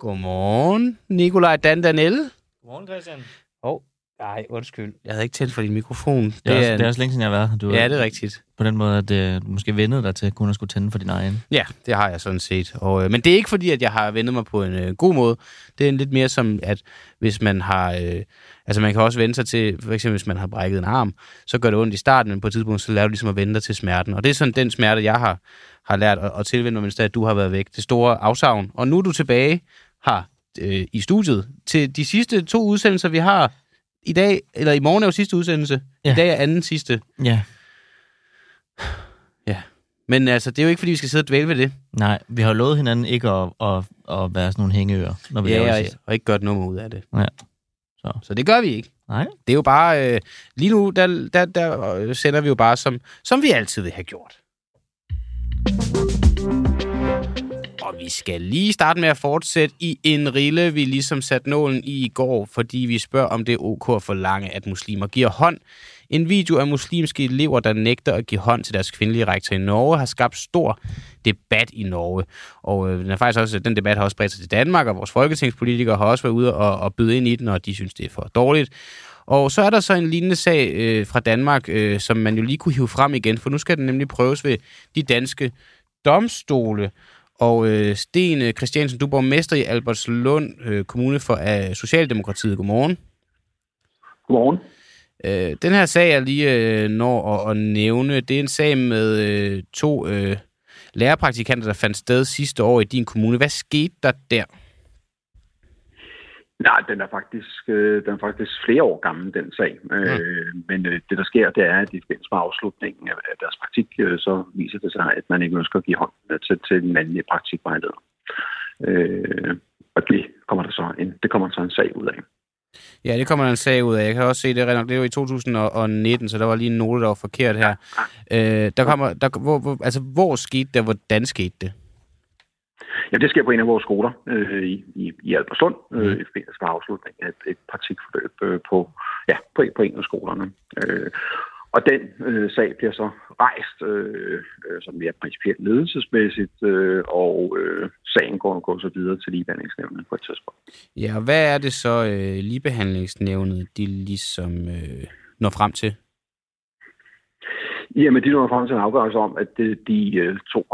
godmorgen. Nikolaj Dan Danel. Godmorgen, Christian. Åh, oh, nej, undskyld. Jeg havde ikke tændt for din mikrofon. Det er, også, det er også længe siden, jeg har været her. Du, Ja, det er rigtigt. På den måde, at øh, du måske vendede dig til kun at skulle tænde for din egen. Ja, det har jeg sådan set. Og, øh, men det er ikke fordi, at jeg har vendt mig på en øh, god måde. Det er en lidt mere som, at hvis man har... Øh, altså man kan også vende sig til, for eksempel hvis man har brækket en arm, så gør det ondt i starten, men på et tidspunkt, så laver du ligesom at vente dig til smerten. Og det er sådan den smerte, jeg har, har lært at, at tilvende mig, mens at du har været væk. Det store afsavn. Og nu er du tilbage her øh, i studiet til de sidste to udsendelser, vi har i dag, eller i morgen er jo sidste udsendelse. Ja. I dag er anden sidste. Ja. Ja. Men altså, det er jo ikke, fordi vi skal sidde og dvæle ved det. Nej, vi har jo lovet hinanden ikke at, at, at være sådan nogle hængeører, når vi laver Ja, det og, sidste. og ikke gøre et nummer ud af det. Ja. Så. så det gør vi ikke. Nej. Det er jo bare... Øh, lige nu, der, der, der øh, sender vi jo bare, som, som vi altid vil have gjort. Og vi skal lige starte med at fortsætte i en rille, vi ligesom satte nålen i i går, fordi vi spørger, om det er ok at forlange, at muslimer giver hånd. En video af muslimske elever, der nægter at give hånd til deres kvindelige rektor i Norge, har skabt stor debat i Norge. Og øh, den, er faktisk også, den debat har også bredt sig til Danmark, og vores folketingspolitikere har også været ude og, og byde ind i den, og de synes, det er for dårligt. Og så er der så en lignende sag øh, fra Danmark, øh, som man jo lige kunne hive frem igen, for nu skal den nemlig prøves ved de danske domstole. Og øh, Sten øh, Christiansen, du er borgmester i Albertslund øh, Kommune for øh, Socialdemokratiet. Godmorgen. Godmorgen. Øh, den her sag, jeg lige øh, når at, at nævne, det er en sag med øh, to øh, lærerpraktikanter, der fandt sted sidste år i din kommune. Hvad skete der der? Nej, den er faktisk, øh, den er faktisk flere år gammel, den sag. Øh, men øh, det, der sker, det er, at i forbindelse med afslutningen af, af deres praktik, øh, så viser det sig, at man ikke ønsker at give hånd øh, til, til den mandlige praktikvejleder. Øh, og det kommer der så en, det kommer så en sag ud af. Ja, det kommer der en sag ud af. Jeg kan også se, det det jo i 2019, så der var lige en note, der var forkert her. Øh, der kommer, der, hvor, hvor, altså, hvor skete det, hvordan skete det? Ja, det sker på en af vores skoler øh, i, i, i Albertslund, øh, i forbindelse med afslutningen af et, et praktikforløb øh, på, ja, på, på en af skolerne. Øh, og den øh, sag bliver så rejst øh, øh, som mere principielt ledelsesmæssigt, øh, og øh, sagen går, går så videre til ligebehandlingsnævnet på et tidspunkt. Ja, og hvad er det så øh, ligebehandlingsnævnet, de ligesom øh, når frem til? Jamen, de når frem til en afgørelse om, at de, de øh, to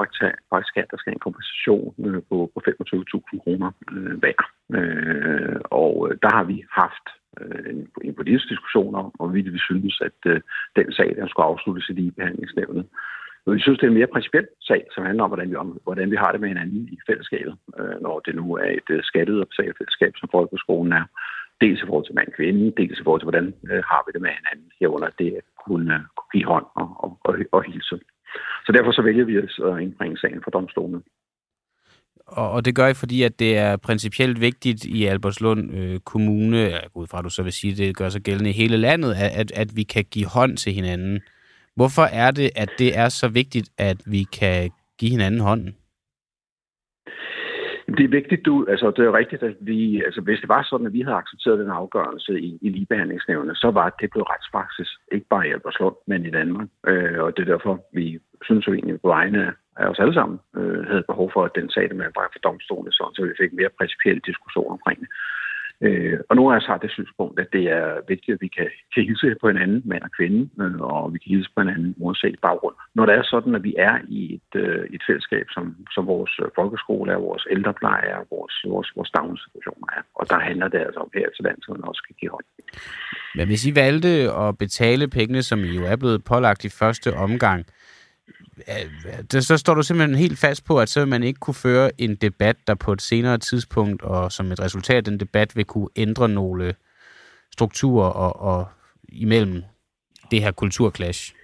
praktikanter skal have en kompensation øh, på, på 25.000 kroner øh, hver. Øh, og øh, der har vi haft øh, en, en politisk diskussion om, om vi, vi synes, at øh, den sag, der skulle afsluttes i ligebehandlingsnævnet. Men vi synes, det er en mere principiel sag, som handler om, hvordan vi, om, hvordan vi har det med hinanden i fællesskabet, øh, når det nu er et øh, skattet og fællesskab, som folkeskolen er. Dels i forhold til mand og kvinde, dels i forhold til, hvordan øh, har vi det med hinanden herunder det at kunne, øh, kunne give hånd og, og, og, og hilse. Så derfor så vælger vi altså at indbringe sagen for domstolen. Og, og det gør I, fordi at det er principielt vigtigt i Albertslund øh, Kommune, jeg går ud fra, at du så vil sige, at det gør sig gældende i hele landet, at, at, at vi kan give hånd til hinanden. Hvorfor er det, at det er så vigtigt, at vi kan give hinanden hånden? Det er vigtigt, du, altså det er rigtigt, at vi, altså hvis det var sådan, at vi havde accepteret den afgørelse i, i ligebehandlingsnævnet, så var det blevet retspraksis, ikke bare i Albertslund, men i Danmark. Øh, og det er derfor, vi synes jo egentlig på vegne af os alle sammen, øh, havde behov for, at den sag, der man bragte for domstolen, sådan, så vi fik en mere principiel diskussion omkring det. Øh, og nogle af os har det synspunkt, at det er vigtigt, at vi kan, kan hilse på hinanden, mand og kvinde, øh, og vi kan hilse på hinanden uanset baggrund. Når det er sådan, at vi er i et, øh, et fællesskab, som, som vores øh, folkeskole er, vores ældrepleje er, vores, vores, vores daginstitutioner er. Og der handler det altså om her til landet, at man også skal give hånd. Men hvis I valgte at betale pengene, som I jo er blevet pålagt i første omgang, så står du simpelthen helt fast på, at så vil man ikke kunne føre en debat, der på et senere tidspunkt, og som et resultat af den debat, vil kunne ændre nogle strukturer og, og imellem det her kulturklash?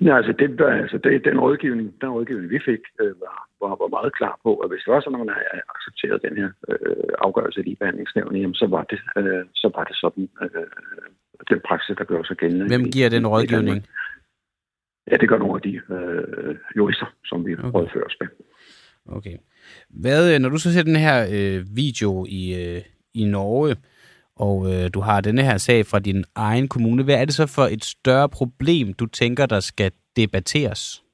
Ja, altså, det, altså det, den, rådgivning, den rådgivning, vi fik, øh, var, var, var meget klar på, at hvis det var sådan, at man havde accepteret den her øh, afgørelse i behandlingsnævnet, jamen, så var det, øh, så var det sådan, øh, den praksis, der gør sig gældende. Hvem giver den rådgivning? Ja, det gør nogle af de øh, jurister, som vi okay. rådfører os med. Okay. Hvad, når du så ser den her øh, video i, øh, i Norge, og øh, du har denne her sag fra din egen kommune, hvad er det så for et større problem, du tænker, der skal debatteres?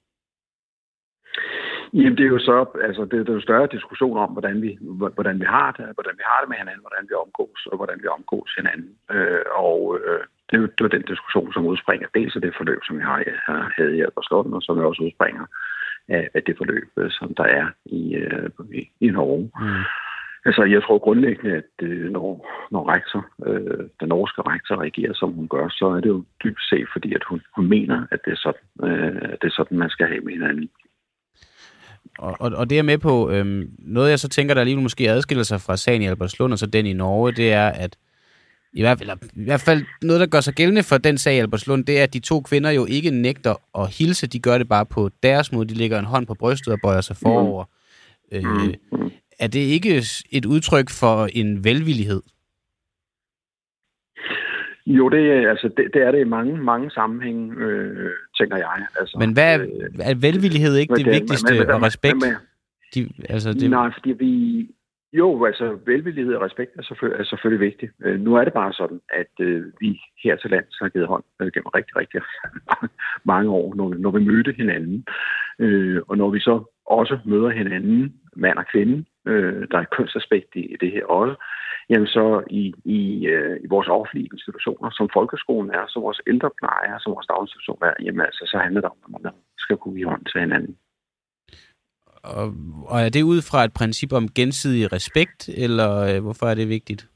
Jamen, det er jo så, altså, det, det er jo større diskussion om, hvordan vi, hvordan vi har det, hvordan vi har det med hinanden, hvordan vi omgås, og hvordan vi omgås hinanden. Øh, og øh, det, er jo, det den diskussion, som udspringer dels af det forløb, som vi har, har havde i Albertslund, og som også udspringer af, af det forløb, øh, som der er i, øh, i, i Norge. Mm. Altså, jeg tror grundlæggende, at øh, når, når rektor, øh, den norske rektor reagerer, som hun gør, så er det jo dybest set, fordi at hun, hun mener, at det er, sådan, øh, det er sådan, man skal have med hinanden. Og, og, og det er med på, øhm, noget jeg så tænker, der alligevel måske adskiller sig fra sagen i Albertslund og så den i Norge, det er, at i hvert, fald, i hvert fald noget, der gør sig gældende for den sag i Albertslund, det er, at de to kvinder jo ikke nægter at hilse. De gør det bare på deres måde. De lægger en hånd på brystet og bøjer sig forover. Mm. Øh, mm. er det ikke et udtryk for en velvillighed? Jo, det, altså, det, det er det i mange, mange sammenhænge, øh, tænker jeg. Altså, men hvad er, øh, er velvillighed ikke det, det vigtigste, men, men, og respekt? Men, de, altså, det... Nej, fordi vi... Jo, altså velvillighed og respekt er selvfølgelig, er selvfølgelig vigtigt. Øh, nu er det bare sådan, at øh, vi her til lands har givet hånd øh, gennem rigtig, rigtig mange år, når, når vi mødte hinanden. Øh, og når vi så også møder hinanden, mand og kvinde, øh, der er et kønsaspekt i, i det her også, jamen så i, i, øh, i vores offentlige institutioner, som folkeskolen er, som vores ældrepleje er, som vores daginstitution er, jamen altså, så handler det om, at man skal kunne give hånd til hinanden. Og, og er det ud fra et princip om gensidig respekt, eller øh, hvorfor er det vigtigt?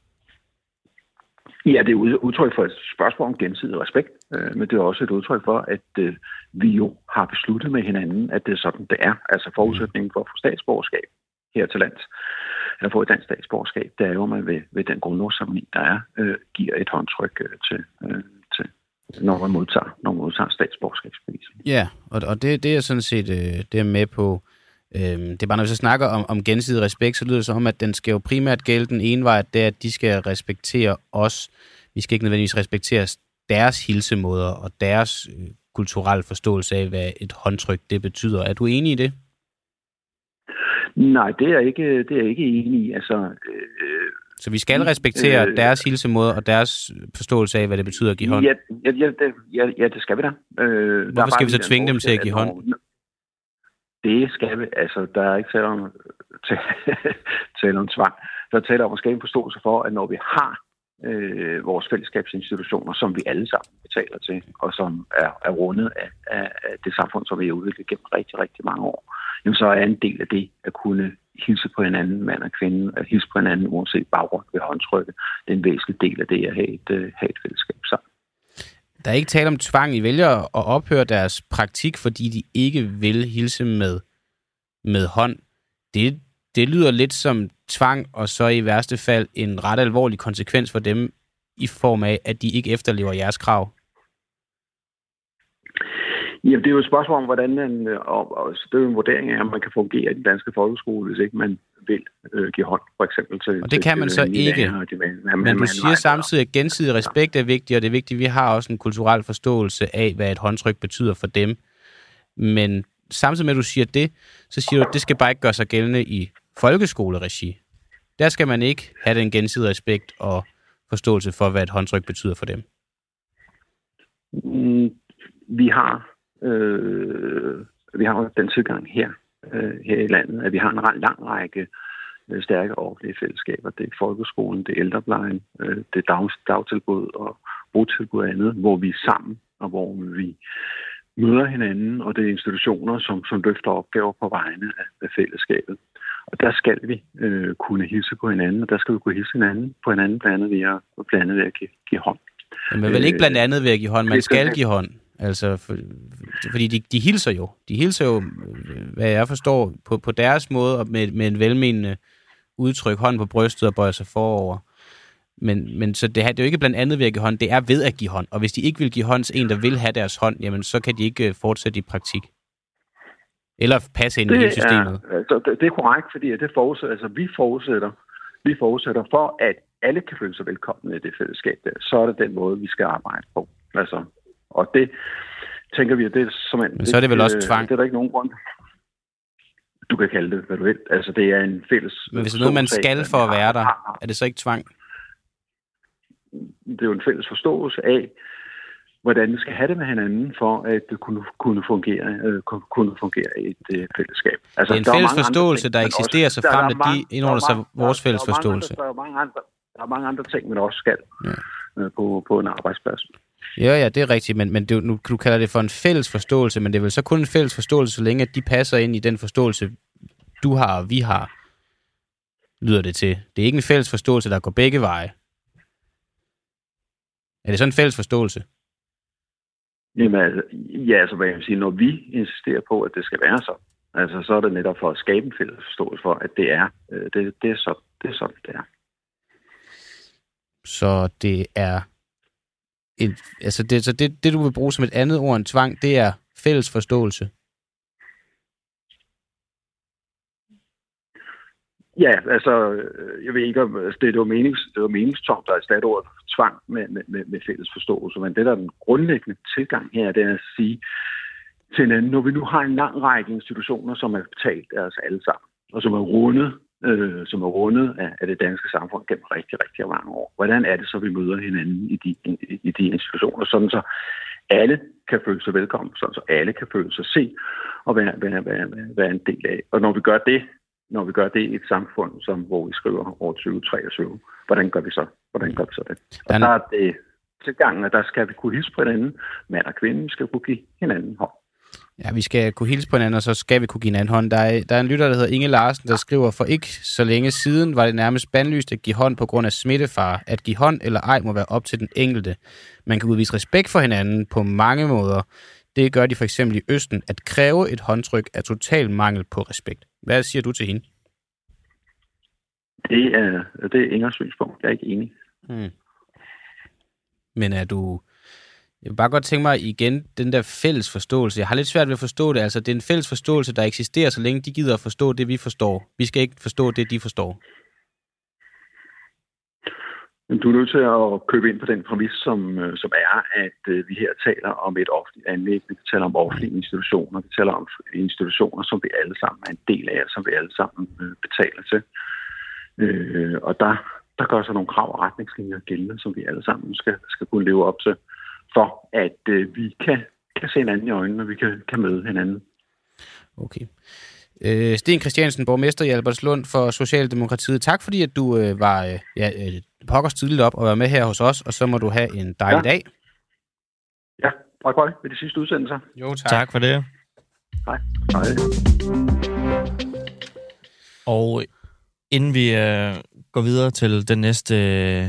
Ja, det er udtryk for et spørgsmål om gensidig respekt, øh, men det er også et udtryk for, at øh, vi jo har besluttet med hinanden, at det er sådan, det er. Altså forudsætningen for at få statsborgerskab her til lands, eller få et dansk statsborgerskab, det er jo, at man ved, ved den grundlovsceremoni, der er, øh, giver et håndtryk øh, til, øh, til når man modtager, når man modtager statsborgerskabsbevis. Ja, og, og det, det er sådan set øh, det er med på. Øh, det er bare, når vi så snakker om, om gensidig respekt, så lyder det som at den skal jo primært gælde den ene vej, det er, at de skal respektere os. Vi skal ikke nødvendigvis respektere deres hilsemåder og deres øh, kulturelle forståelse af, hvad et håndtryk det betyder. Er du enig i det? Nej, det er ikke, det er ikke enig i. Altså, øh, så vi skal respektere øh, deres hilsemåde og deres forståelse af, hvad det betyder at give hånd? Ja, ja, ja, det, ja, ja det skal vi da. Øh, Hvorfor skal vi så tvinge dem til at give hånd? Det skal vi. Altså, der er ikke tale om, tale om tvang. Der er tale om at skabe en forståelse for, at når vi har øh, vores fællesskabsinstitutioner, som vi alle sammen betaler til, og som er, er rundet af, af, af det samfund, som vi har udviklet gennem rigtig, rigtig mange år, jamen så er en del af det at kunne hilse på hinanden, mand og kvinde, at hilse på hinanden uanset baggrund ved håndtrykket. Det er en væsentlig del af det at have et, øh, have et fællesskab sammen. Der er ikke tale om tvang. I vælger at ophøre deres praktik, fordi de ikke vil hilse med, med hånd. Det, det lyder lidt som tvang, og så i værste fald en ret alvorlig konsekvens for dem i form af, at de ikke efterlever jeres krav. Jamen, det er jo et spørgsmål om, hvordan man, og, og det er jo en vurdering af, om man kan fungere i den danske folkeskole, hvis ikke man vil øh, give hånd, for eksempel. Til, og det kan man til, så ikke. De, men, men du siger samtidig, at gensidig respekt er vigtigt, og det er vigtigt, at vi har også en kulturel forståelse af, hvad et håndtryk betyder for dem. Men samtidig med, at du siger det, så siger du, at det skal bare ikke gøre sig gældende i folkeskoleregi. Der skal man ikke have den gensidige respekt og forståelse for, hvad et håndtryk betyder for dem. Mm, vi har øh, vi har den tilgang her, øh, her i landet, at vi har en lang række øh, stærke offentlige fællesskaber. Det er folkeskolen, det er ældreplejen, øh, det er dag, dagtilbud og botilbud og andet, hvor vi er sammen, og hvor vi møder hinanden, og det er institutioner, som, som løfter opgaver på vegne af, af fællesskabet. Og der skal vi øh, kunne hilse på hinanden, og der skal vi kunne hilse hinanden på hinanden, blandt andet ved at, blandt andet ved at give, give hånd. Men vel ikke blandt andet ved at give hånd, man skal give hånd. Altså, for, fordi de, de hilser jo. De hilser jo, hvad jeg forstår, på, på deres måde, og med, med en velmenende udtryk, hånd på brystet og bøjer sig forover. Men, men så det, her, det er jo ikke blandt andet ved at give hånd, det er ved at give hånd. Og hvis de ikke vil give hånd til en, der vil have deres hånd, jamen så kan de ikke øh, fortsætte i praktik. Eller passe ind det i systemet. Er, altså, det, det er korrekt, fordi det forudsætter, altså, vi forudsætter, vi forudsætter for, at alle kan føle sig velkomne i det fællesskab der. Så er det den måde, vi skal arbejde på. Altså, og det tænker vi, at det er som en... Men så er det vel også tvang? Det er der ikke nogen grund. Du kan kalde det, hvad du vil. Altså, det er en fælles... Men hvis det er noget, man skal for at være der, er det så ikke tvang? Det er jo en fælles forståelse af, hvordan det skal have det med hinanden, for at det kunne, kunne, fungere, øh, kunne, fungere i et øh, fællesskab. Altså, det er en fælles forståelse, ting, der eksisterer, så frem at de indordner sig vores fælles forståelse. Der er, mange andre, der er mange andre ting, man også skal ja. øh, på, på en arbejdsplads. Ja, ja, det er rigtigt, men, men det, nu, du kalder det for en fælles forståelse, men det er vel så kun en fælles forståelse, så længe de passer ind i den forståelse, du har og vi har, lyder det til. Det er ikke en fælles forståelse, der går begge veje. Er det sådan en fælles forståelse? Jamen, altså, ja, altså, hvad jeg vil sige, når vi insisterer på, at det skal være så, altså, så er det netop for at skabe en fælles forståelse for, at det er, øh, det, det er, så, det er sådan, det er. Så det er en, altså det, så det, det, du vil bruge som et andet ord end tvang, det er fælles forståelse? Ja, altså, jeg ved ikke, om altså, det, det var, menings, det var meningstomt, der er stat ordet tvang med, med, med fælles forståelse, men det, der er den grundlæggende tilgang her, det er at sige til hinanden, når vi nu har en lang række institutioner, som er betalt af os alle sammen, og som er rundet øh, som er rundet af, af det danske samfund gennem rigtig, rigtig mange år. Hvordan er det så, vi møder hinanden i de, i, i de institutioner, sådan så alle kan føle sig velkommen, sådan så alle kan føle sig set og være, være, være, være, være en del af. Og når vi gør det, når vi gør det i et samfund, som, hvor vi skriver år 2023, hvordan gør vi så? Hvordan gør vi så det? Og der er det tilgangen, at der skal vi kunne hilse på hinanden. Mand og kvinde skal kunne give hinanden hånd. Ja, vi skal kunne hilse på hinanden, og så skal vi kunne give hinanden hånd. Der er, der er en lytter, der hedder Inge Larsen, der skriver, for ikke så længe siden var det nærmest bandlyst at give hånd på grund af smittefar. At give hånd eller ej må være op til den enkelte. Man kan udvise respekt for hinanden på mange måder. Det gør de for eksempel i Østen. At kræve et håndtryk er total mangel på respekt. Hvad siger du til hende? Det er, det er Ingers synspunkt. Jeg er ikke enig. Hmm. Men er du, jeg vil bare godt tænke mig igen, den der fælles forståelse. Jeg har lidt svært ved at forstå det. Altså, det er en fælles forståelse, der eksisterer, så længe de gider at forstå det, vi forstår. Vi skal ikke forstå det, de forstår. Men du er nødt til at købe ind på den præmis, som, øh, som er, at øh, vi her taler om et offentligt anlæg. Vi taler om offentlige institutioner. Vi taler om institutioner, som vi alle sammen er en del af, som vi alle sammen øh, betaler til. og der, der gør sig nogle krav og retningslinjer gældende, som vi alle sammen skal, skal kunne leve op til for, at øh, vi kan, kan se hinanden i øjnene, og vi kan, kan møde hinanden. Okay. Øh, Sten Christiansen, borgmester i Albertslund for Socialdemokratiet. Tak fordi, at du øh, var øh, ja, øh, pokkers tidligt op og var med her hos os, og så må du have en dejlig ja. dag. Ja, tak for ved de sidste udsendelser. Jo, tak. Tak for det. Hej. Hej. Og inden vi øh, går videre til den næste øh,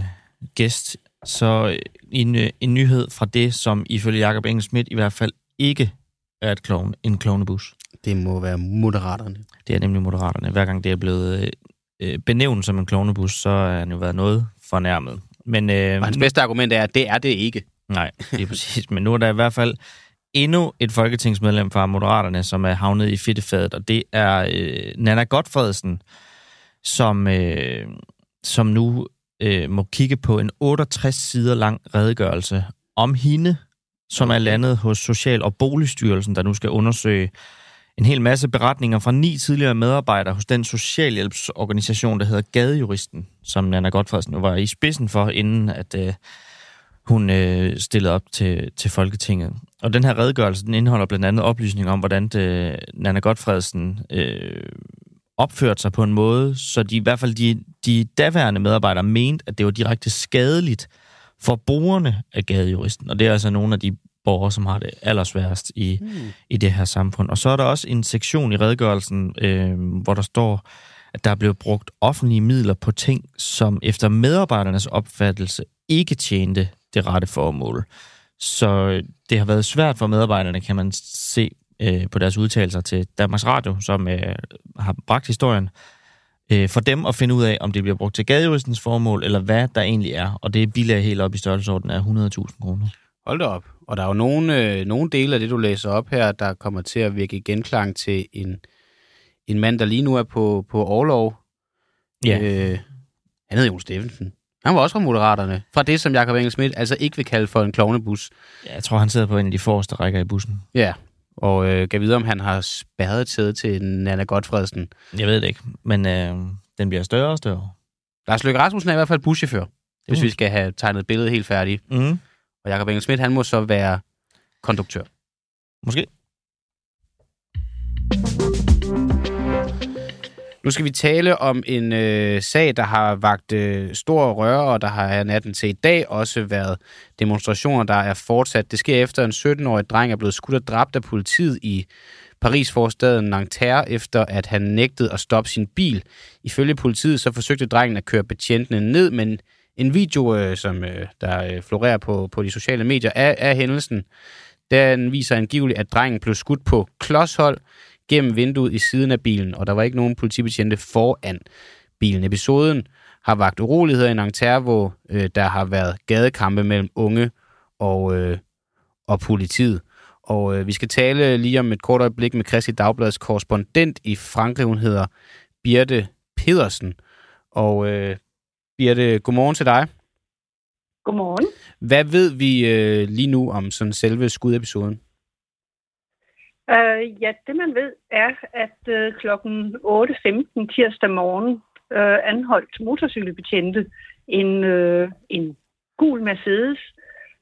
gæst så øh, en, øh, en nyhed fra det, som ifølge Jakob Engel Schmidt i hvert fald ikke er et klovn, en klovnebus. Det må være moderaterne. Det er nemlig moderaterne. Hver gang det er blevet øh, øh benævnt som en klovnebus, så er han jo været noget fornærmet. Men, øh, og hans bedste argument er, at det er det ikke. Nej, det er præcis. Men nu er der i hvert fald endnu et folketingsmedlem fra Moderaterne, som er havnet i fedtefadet, og det er øh, Nana Godfredsen, som, øh, som nu øh, må kigge på en 68 sider lang redegørelse om hende, som er landet hos Social- og Boligstyrelsen, der nu skal undersøge en hel masse beretninger fra ni tidligere medarbejdere hos den socialhjælpsorganisation, der hedder Gadejuristen, som Nana Godfredsen var i spidsen for, inden at øh, hun øh, stillede op til, til Folketinget. Og den her redegørelse, den indeholder blandt andet oplysninger om, hvordan det, Nana Godfredsen øh, opført sig på en måde, så de i hvert fald de, de daværende medarbejdere mente, at det var direkte skadeligt for brugerne af gadejuristen. Og det er altså nogle af de borgere, som har det allersværest i, mm. i det her samfund. Og så er der også en sektion i redegørelsen, øh, hvor der står, at der er blevet brugt offentlige midler på ting, som efter medarbejdernes opfattelse ikke tjente det rette formål. Så det har været svært for medarbejderne, kan man se øh, på deres udtalelser til Danmarks Radio, som øh, har bragt historien, øh, for dem at finde ud af, om det bliver brugt til gadejuristens formål, eller hvad der egentlig er. Og det er bilag helt op i størrelsesorden af 100.000 kroner. Hold da op. Og der er jo nogle, øh, nogle dele af det, du læser op her, der kommer til at virke genklang til en, en mand, der lige nu er på, på overlov. Ja. Øh, han hedder Jon Steffensen. Han var også fra Moderaterne. Fra det, som Jakob Engel Schmidt altså ikke vil kalde for en klovnebus. Ja, jeg tror, han sidder på en af de forreste rækker i bussen. Ja, og øh, kan vide, om han har spærret tid til Nana Godfredsen. Jeg ved det ikke, men øh, den bliver større og større. Lars Løkke Rasmussen er i hvert fald buschauffør, hvis uh. vi skal have tegnet billedet helt færdigt. Mm. Og Jakob Engel Schmidt, han må så være konduktør. Måske. Nu skal vi tale om en øh, sag, der har vagt øh, stor røre, og der har natten til i dag også været demonstrationer, der er fortsat. Det sker efter en 17-årig dreng er blevet skudt og dræbt af politiet i Paris forstaden Nanterre, efter at han nægtede at stoppe sin bil. Ifølge politiet så forsøgte drengen at køre betjentene ned, men en video, øh, som øh, der øh, florerer på, på de sociale medier af, af hændelsen, den viser angiveligt, at drengen blev skudt på klodshold gennem vinduet i siden af bilen, og der var ikke nogen politibetjente foran bilen. Episoden har vagt uroligheder i Nanterre, hvor øh, der har været gadekampe mellem unge og, øh, og politiet. Og øh, vi skal tale lige om et kort øjeblik med Kristi Dagbladets korrespondent i Frankrig. Hun hedder Birte Pedersen. Og øh, Birte, godmorgen til dig. Godmorgen. Hvad ved vi øh, lige nu om sådan selve skudepisoden? Øh, ja, det man ved er, at øh, klokken 8.15 tirsdag morgen øh, anholdt motorcykelbetjente en, øh, en gul Mercedes,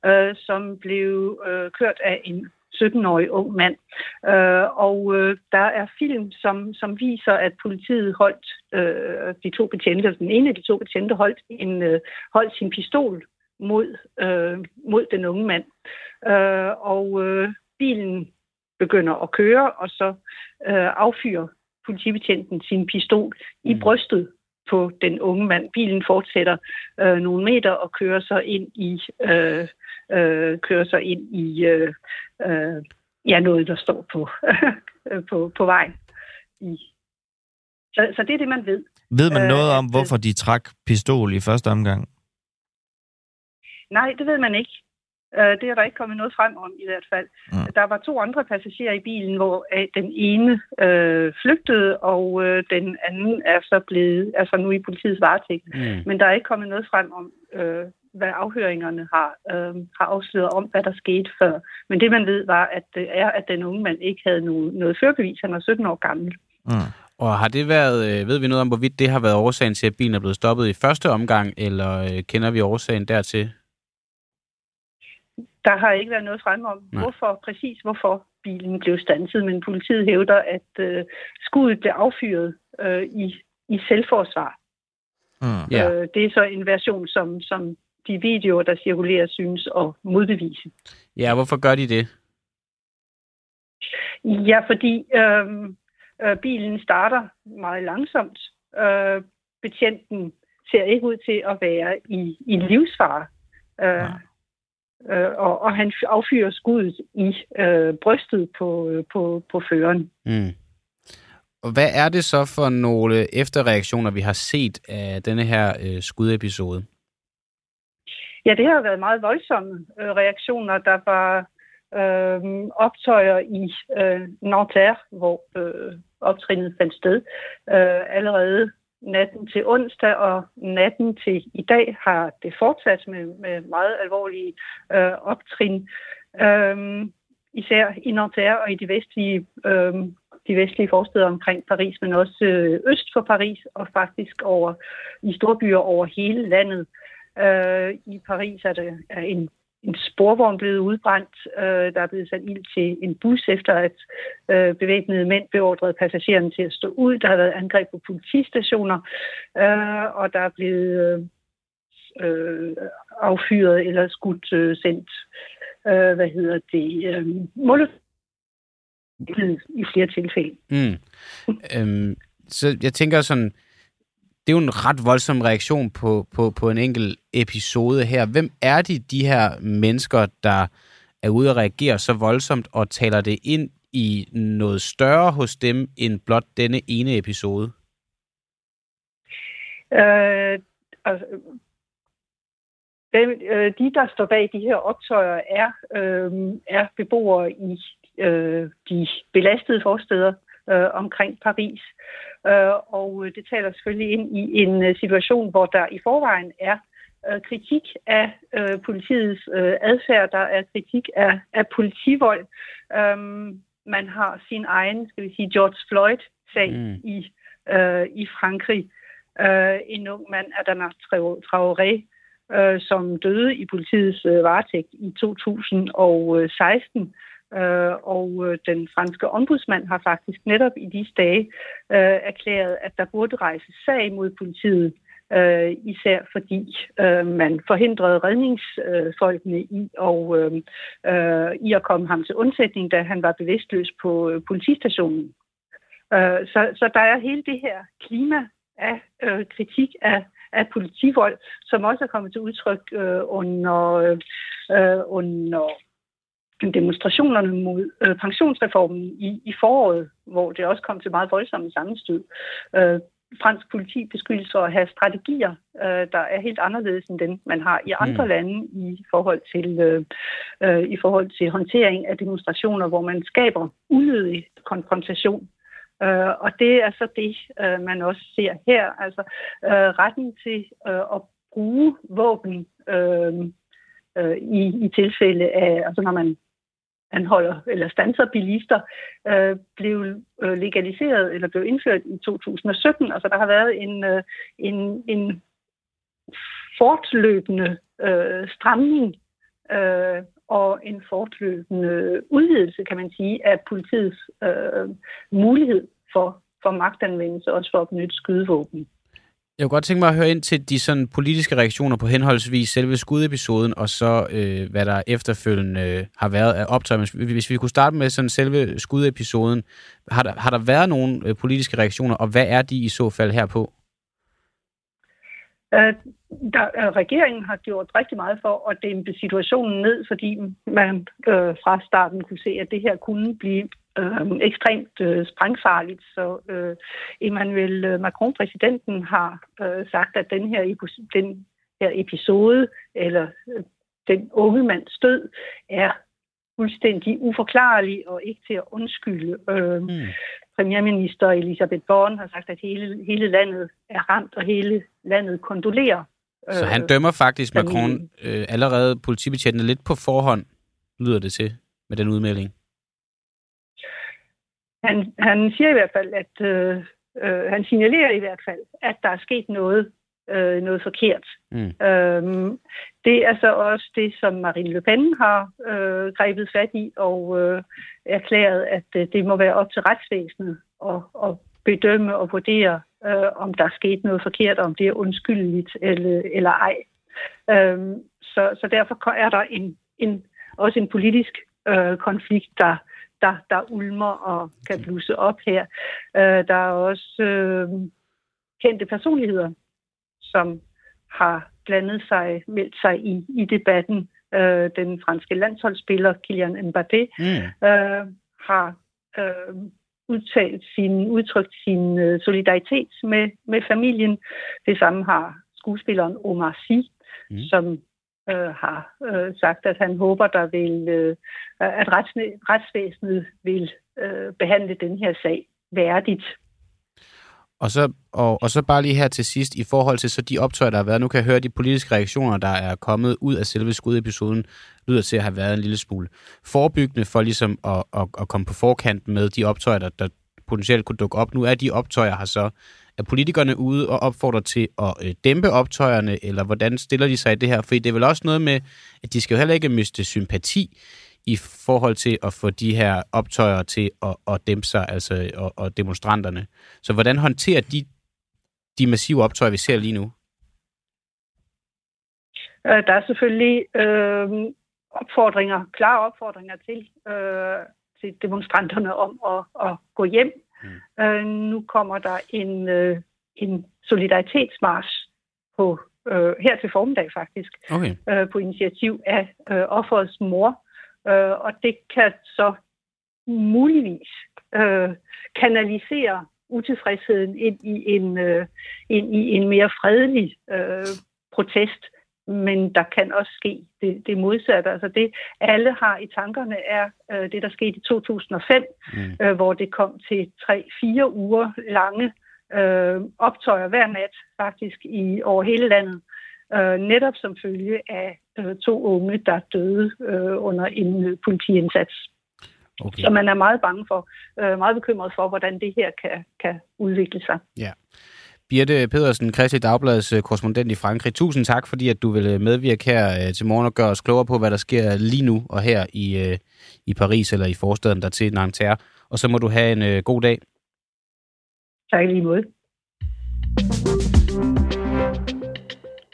øh, som blev øh, kørt af en 17-årig ung mand. Øh, og øh, der er film, som, som viser, at politiet holdt øh, de to betjente, den ene af de to betjente holdt, en, øh, holdt sin pistol mod, øh, mod den unge mand. Øh, og øh, bilen begynder at køre, og så uh, affyrer politibetjenten sin pistol mm. i brystet på den unge mand. Bilen fortsætter uh, nogle meter og kører så ind i uh, øh, kører så ind i øh, øh, ja, noget, der står på, på, på vejen. I. Så, så det er det, man ved. Ved man noget om, hvorfor de trak pistol i første omgang? Nej, det ved man ikke. Det er der ikke kommet noget frem om i hvert fald. Mm. Der var to andre passagerer i bilen, hvor den ene øh, flygtede, og øh, den anden er så blevet, altså nu i politiets varetægt. Mm. Men der er ikke kommet noget frem om, øh, hvad afhøringerne har, øh, har afsløret om, hvad der skete før. Men det, man ved, var, at det er, at den unge mand ikke havde noget, noget førbevis. Han var 17 år gammel. Mm. Og har det været, øh, ved vi noget om, hvorvidt det har været årsagen til, at bilen er blevet stoppet i første omgang, eller øh, kender vi årsagen dertil? Der har ikke været noget frem om, Nej. hvorfor, præcis hvorfor bilen blev stanset, men politiet hævder, at øh, skuddet blev affyret øh, i, i selvforsvar. Mm. Yeah. Øh, det er så en version, som, som de videoer, der cirkulerer, synes at modbevise. Ja, hvorfor gør de det? Ja, fordi øh, øh, bilen starter meget langsomt. Øh, betjenten ser ikke ud til at være i, i livsfare. Øh, øh, og, og han affyrer skuddet i øh, brystet på, øh, på, på føreren. Mm. Og hvad er det så for nogle efterreaktioner, vi har set af denne her øh, skudepisode? Ja, det har været meget voldsomme øh, reaktioner. Der var øh, optøjer i øh, Nanterre, hvor øh, optrinnet fandt sted. Øh, allerede natten til onsdag og natten til i dag har det fortsat med, med meget alvorlige øh, optrin. Øh, især i Nanterre og i de vestlige, øh, de vestlige forsteder omkring Paris, men også øh, øst for Paris og faktisk over i storbyer over hele landet. Øh, I Paris er der er en, en sporvogn blevet udbrændt. Øh, der er blevet sat ild til en bus, efter at øh, bevæbnede mænd beordrede passagererne til at stå ud. Der har været angreb på politistationer, øh, og der er blevet øh, øh affyret eller skudt øh, sendt, øh, hvad hedder det, øh, målet i flere tilfælde. Mm. øhm, så jeg tænker sådan, det er jo en ret voldsom reaktion på, på, på en enkelt episode her. Hvem er de, de her mennesker, der er ude og reagere så voldsomt og taler det ind i noget større hos dem end blot denne ene episode? Øh, altså, dem, øh, de, der står bag de her optøjer, er, øh, er beboere i øh, de belastede forsteder øh, omkring Paris. Øh, og det taler selvfølgelig ind i en øh, situation, hvor der i forvejen er øh, kritik af øh, politiets øh, adfærd, der er kritik af, af politivold. Øh, man har sin egen, skal vi sige, George Floyd-sag mm. i, øh, i Frankrig. Øh, en ung mand, Adama Traoré, øh, som døde i politiets øh, varetægt i 2016. Øh, og øh, den franske ombudsmand har faktisk netop i disse dage øh, erklæret, at der burde rejses sag mod politiet, øh, især fordi øh, man forhindrede redningsfolkene i, og, øh, øh, i at komme ham til undsætning, da han var bevidstløs på øh, politistationen. Øh, så, så der er hele det her klima af øh, kritik af, af politivold, som også er kommet til udtryk øh, under, øh, øh under demonstrationerne mod øh, pensionsreformen i, i foråret, hvor det også kom til meget voldsomme sammenstød. Øh, fransk politi beskyldes for at have strategier, øh, der er helt anderledes end dem, man har i andre mm. lande i forhold til øh, øh, i forhold til håndtering af demonstrationer, hvor man skaber unødig konfrontation. Øh, og det er så det, øh, man også ser her. Altså øh, retten til øh, at bruge våben øh, øh, i, i tilfælde af, altså når man anholder eller stanser bilister, øh, blev øh, legaliseret eller blev indført i 2017. Altså der har været en, øh, en, en fortløbende øh, stramning øh, og en fortløbende udvidelse, kan man sige, af politiets øh, mulighed for, for magtanvendelse, også for at benytte skydevåben. Jeg kunne godt tænke mig at høre ind til de sådan politiske reaktioner på henholdsvis selve skudepisoden, og så øh, hvad der efterfølgende øh, har været af optøj. Hvis vi kunne starte med sådan selve skudepisoden, har der, har der været nogle øh, politiske reaktioner, og hvad er de i så fald herpå? Øh, der, øh, regeringen har gjort rigtig meget for at dæmpe situationen ned, fordi man øh, fra starten kunne se, at det her kunne blive øh, ekstremt øh, sprængfarligt. Så øh, Emmanuel øh, Macron, præsidenten, har øh, sagt, at den her, den her episode, eller øh, den unge mands død, er fuldstændig uforklarlig og ikke til at undskylde. Øh, mm. Premierminister Elisabeth Born har sagt, at hele, hele landet er ramt, og hele landet kondolerer. Så han øh, dømmer faktisk Macron øh, allerede politibetjentene lidt på forhånd, lyder det til, med den udmelding? Han, han siger i hvert fald, at øh, øh, han signalerer i hvert fald, at der er sket noget, øh, noget forkert. Mm. Øhm, det er så også det, som Marine Le Pen har øh, grebet fat i og øh, erklæret, at øh, det må være op til retsvæsenet at, at bedømme og vurdere, øh, om der er sket noget forkert, om det er undskyldeligt eller, eller ej. Øhm, så, så derfor er der en, en, også en politisk øh, konflikt, der der, der ulmer og kan blusse op her. Øh, der er også øh, kendte personligheder, som har blandet sig, meldt sig i, i debatten. Øh, den franske landsholdsspiller Kylian Mbappé mm. øh, har øh, udtalt sin, udtrykt sin øh, solidaritet med, med familien. Det samme har skuespilleren Omar Sy, mm. som øh, har øh, sagt, at han håber, der vil, øh, at retsvæsenet vil øh, behandle den her sag værdigt. Og så, og, og så bare lige her til sidst, i forhold til så de optøjer, der har været. Nu kan jeg høre, de politiske reaktioner, der er kommet ud af selve skudepisoden, lyder til at have været en lille smule forebyggende for ligesom at, at, at komme på forkant med de optøjer, der, der potentielt kunne dukke op. Nu er de optøjer her så er politikerne ude og opfordrer til at øh, dæmpe optøjerne, eller hvordan stiller de sig i det her? For det er vel også noget med, at de skal jo heller ikke miste sympati i forhold til at få de her optøjer til at, at dæmpe sig, altså og, og demonstranterne. Så hvordan håndterer de de massive optøjer, vi ser lige nu? Øh, der er selvfølgelig øh, opfordringer, klare opfordringer til, øh, til demonstranterne om at, at gå hjem Mm. Øh, nu kommer der en, øh, en solidaritetsmars på øh, her til formiddag faktisk, okay. øh, på initiativ af øh, offerets mor. Øh, og det kan så muligvis øh, kanalisere utilfredsheden ind i en, øh, ind i en mere fredelig øh, protest men der kan også ske det, det modsatte. Altså det, alle har i tankerne, er øh, det, der skete i 2005, mm. øh, hvor det kom til tre-fire uger lange øh, optøjer hver nat, faktisk i over hele landet, øh, netop som følge af øh, to unge, der døde øh, under en øh, politiindsats. Okay. Så man er meget bange for, øh, meget bekymret for, hvordan det her kan, kan udvikle sig. Ja. Birte Pedersen, Christi Dagbladets øh, korrespondent i Frankrig. Tusind tak, fordi at du vil øh, medvirke her øh, til morgen og gøre os klogere på, hvad der sker lige nu og her i, i Paris eller i forstaden der til Nanterre. Og så må du have en god dag. Tak lige måde.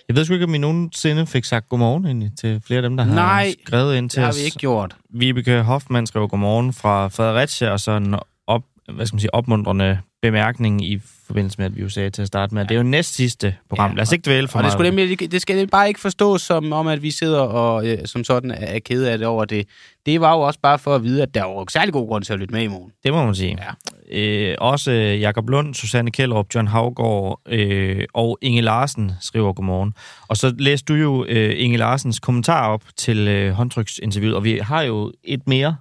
Jeg ved sgu ikke, om I nogensinde fik sagt godmorgen egentlig, til flere af dem, der Nej, har skrevet ind til det os. har vi ikke gjort. Vibeke Hoffmann skrev godmorgen fra Fredericia, og så en op, hvad skal man sige, opmuntrende bemærkning i forbindelse med, at vi jo sagde til at starte med, at det er jo næst sidste program. Ja, Lad os ikke dvæle for og meget. Det, skulle nemlig, det skal bare ikke forstås som om, at vi sidder og øh, som sådan er kede af det over det. Det var jo også bare for at vide, at der var særlig god grund til at lytte med i morgen. Det må man sige. Ja. Øh, også Jakob Lund, Susanne Kjellerup, John Havgård øh, og Inge Larsen skriver godmorgen. Og så læste du jo øh, Inge Larsens kommentar op til øh, håndtryksinterviewet, og vi har jo et mere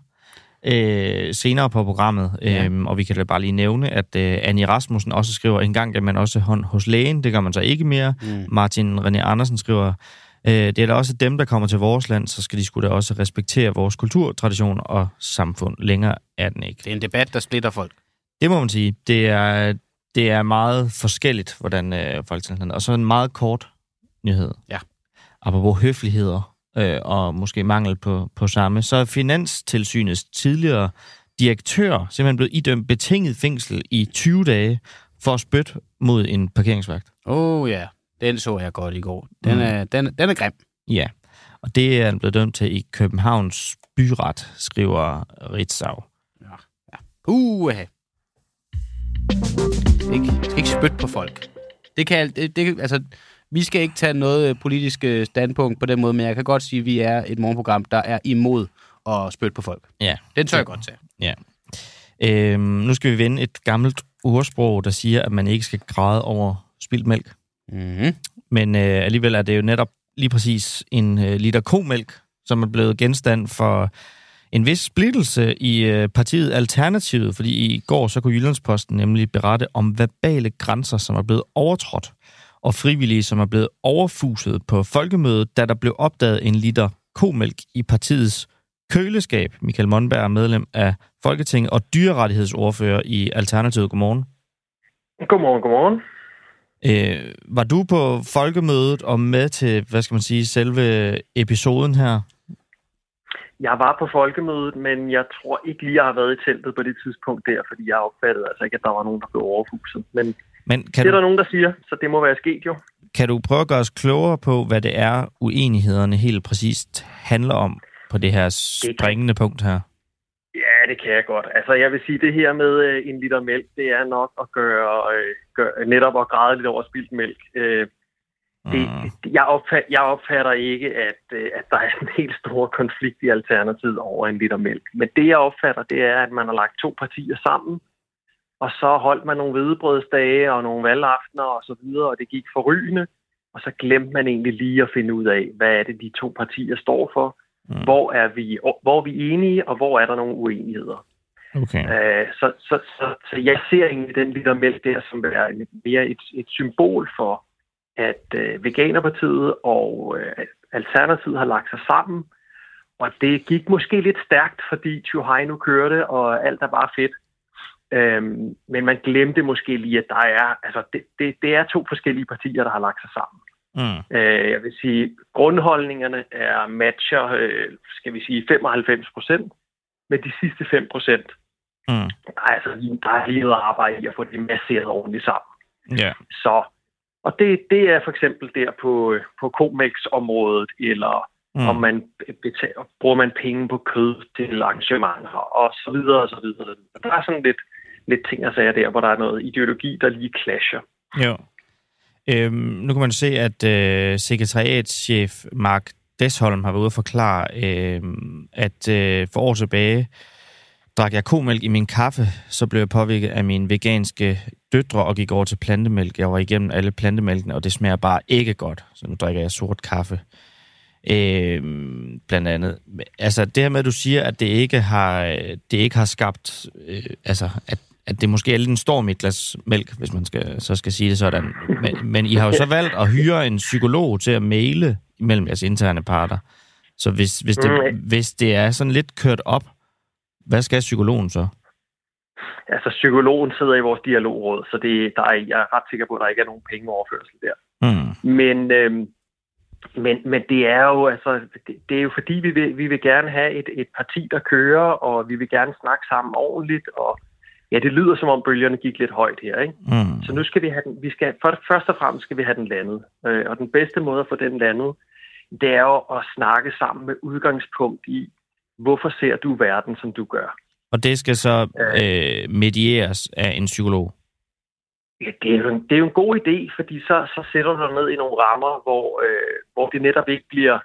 øh, senere på programmet. Ja. Øhm, og vi kan da bare lige nævne, at øh, Annie Rasmussen også skriver, en gang man også hånd hos lægen, det gør man så ikke mere. Mm. Martin René Andersen skriver, øh, det er da også dem, der kommer til vores land, så skal de skulle da også respektere vores kultur, tradition og samfund. Længere er den ikke. Det er en debat, der splitter folk. Det må man sige. Det er, det er meget forskelligt, hvordan øh, Folketinget Og så en meget kort nyhed. Ja. Apropos høfligheder øh, og måske mangel på, på samme, så er Finanstilsynets tidligere direktør simpelthen blevet idømt betinget fængsel i 20 dage for at spytte mod en parkeringsvagt. Åh oh, ja, den så jeg godt i går. Den, mm. er, den, den er grim. Ja, og det er han blevet dømt til i Københavns byret, skriver Ritzau. Ja, ja. Uh, ikke, skal ikke spytte på folk. Det kan, det, det, altså, vi skal ikke tage noget øh, politisk øh, standpunkt på den måde, men jeg kan godt sige, at vi er et morgenprogram, der er imod at spytte på folk. Ja. Den tør jeg godt tage. Ja. Øhm, nu skal vi vende et gammelt ordsprog, der siger, at man ikke skal græde over spildt mælk. Mm-hmm. Men øh, alligevel er det jo netop lige præcis en øh, liter komælk, som er blevet genstand for en vis splittelse i øh, partiet Alternativet, fordi i går så kunne Jyllandsposten nemlig berette om verbale grænser, som er blevet overtrådt og frivillige, som er blevet overfuset på folkemødet, da der blev opdaget en liter komælk i partiets køleskab. Michael Monberg er medlem af Folketinget og dyrerettighedsordfører i Alternativet. Godmorgen. Godmorgen, godmorgen. Øh, var du på folkemødet og med til, hvad skal man sige, selve episoden her? Jeg var på folkemødet, men jeg tror ikke lige, jeg har været i teltet på det tidspunkt der, fordi jeg opfattede altså ikke, at der var nogen, der blev overfuset. Men men kan det er du, der nogen, der siger, så det må være sket jo. Kan du prøve at gøre os klogere på, hvad det er, uenighederne helt præcist handler om på det her springende punkt her? Ja, det kan jeg godt. Altså, jeg vil sige, det her med øh, en liter mælk, det er nok at gøre, øh, gøre netop at græde lidt over spildt mælk. Øh, det, mm. jeg, opfatter, jeg opfatter ikke, at, øh, at der er en helt stor konflikt i Alternativet over en liter mælk. Men det, jeg opfatter, det er, at man har lagt to partier sammen, og så holdt man nogle hvedebrødsdage og nogle valgaftener og så videre, og det gik forrygende. Og så glemte man egentlig lige at finde ud af, hvad er det, de to partier står for. Mm. Hvor, er vi, hvor er vi enige, og hvor er der nogle uenigheder. Okay. Uh, så, så, så, så jeg ser egentlig den lille mælk der, som er mere et, et symbol for, at uh, Veganerpartiet og uh, Alternativet har lagt sig sammen. Og det gik måske lidt stærkt, fordi Tjuhaj nu kørte, og alt er bare fedt. Øhm, men man glemte måske lige, at der er, altså det, det, det er to forskellige partier, der har lagt sig sammen. Mm. Øh, jeg vil sige, grundholdningerne er matcher, øh, skal vi sige, 95 procent, med de sidste 5 procent. Mm. Der er altså der er lige noget arbejde i at få det masseret ordentligt sammen. Yeah. Så, og det, det er for eksempel der på, på Comex-området, eller mm. om man betaler, bruger man penge på kød til arrangementer, og så videre, og så videre. Der er sådan lidt, lidt ting og sager der, hvor der er noget ideologi, der lige clasher. Jo. Øhm, nu kan man se, at øh, sekretariatschef Mark Desholm har været ude og forklare, øh, at øh, for år tilbage drak jeg komælk i min kaffe, så blev jeg påvirket af mine veganske døtre og gik over til plantemælk. Jeg var igennem alle plantemælkene, og det smager bare ikke godt, så nu drikker jeg sort kaffe. Øh, blandt andet. Altså det her med, at du siger, at det ikke har, øh, det ikke har skabt, øh, altså at at det måske er lidt en storm i et glas mælk, hvis man skal, så skal sige det sådan. Men, men I har jo så valgt at hyre en psykolog til at male mellem jeres interne parter. Så hvis, hvis, det, mm. hvis det er sådan lidt kørt op, hvad skal psykologen så? altså psykologen sidder i vores dialogråd, så det, der er, jeg er ret sikker på, at der ikke er nogen pengeoverførsel der. Mm. Men, øh, men, men det er jo altså, det, det er jo fordi, vi vil, vi vil gerne have et, et parti, der kører, og vi vil gerne snakke sammen ordentligt, og ja, det lyder som om bølgerne gik lidt højt her, ikke? Mm. Så nu skal vi have den, vi skal, for, først og fremmest skal vi have den landet. Øh, og den bedste måde at få den landet, det er jo at snakke sammen med udgangspunkt i, hvorfor ser du verden, som du gør? Og det skal så øh, medieres af en psykolog? Ja, det er, jo en, det er jo en god idé, fordi så, så sætter du dig ned i nogle rammer, hvor, øh, hvor det netop ikke bliver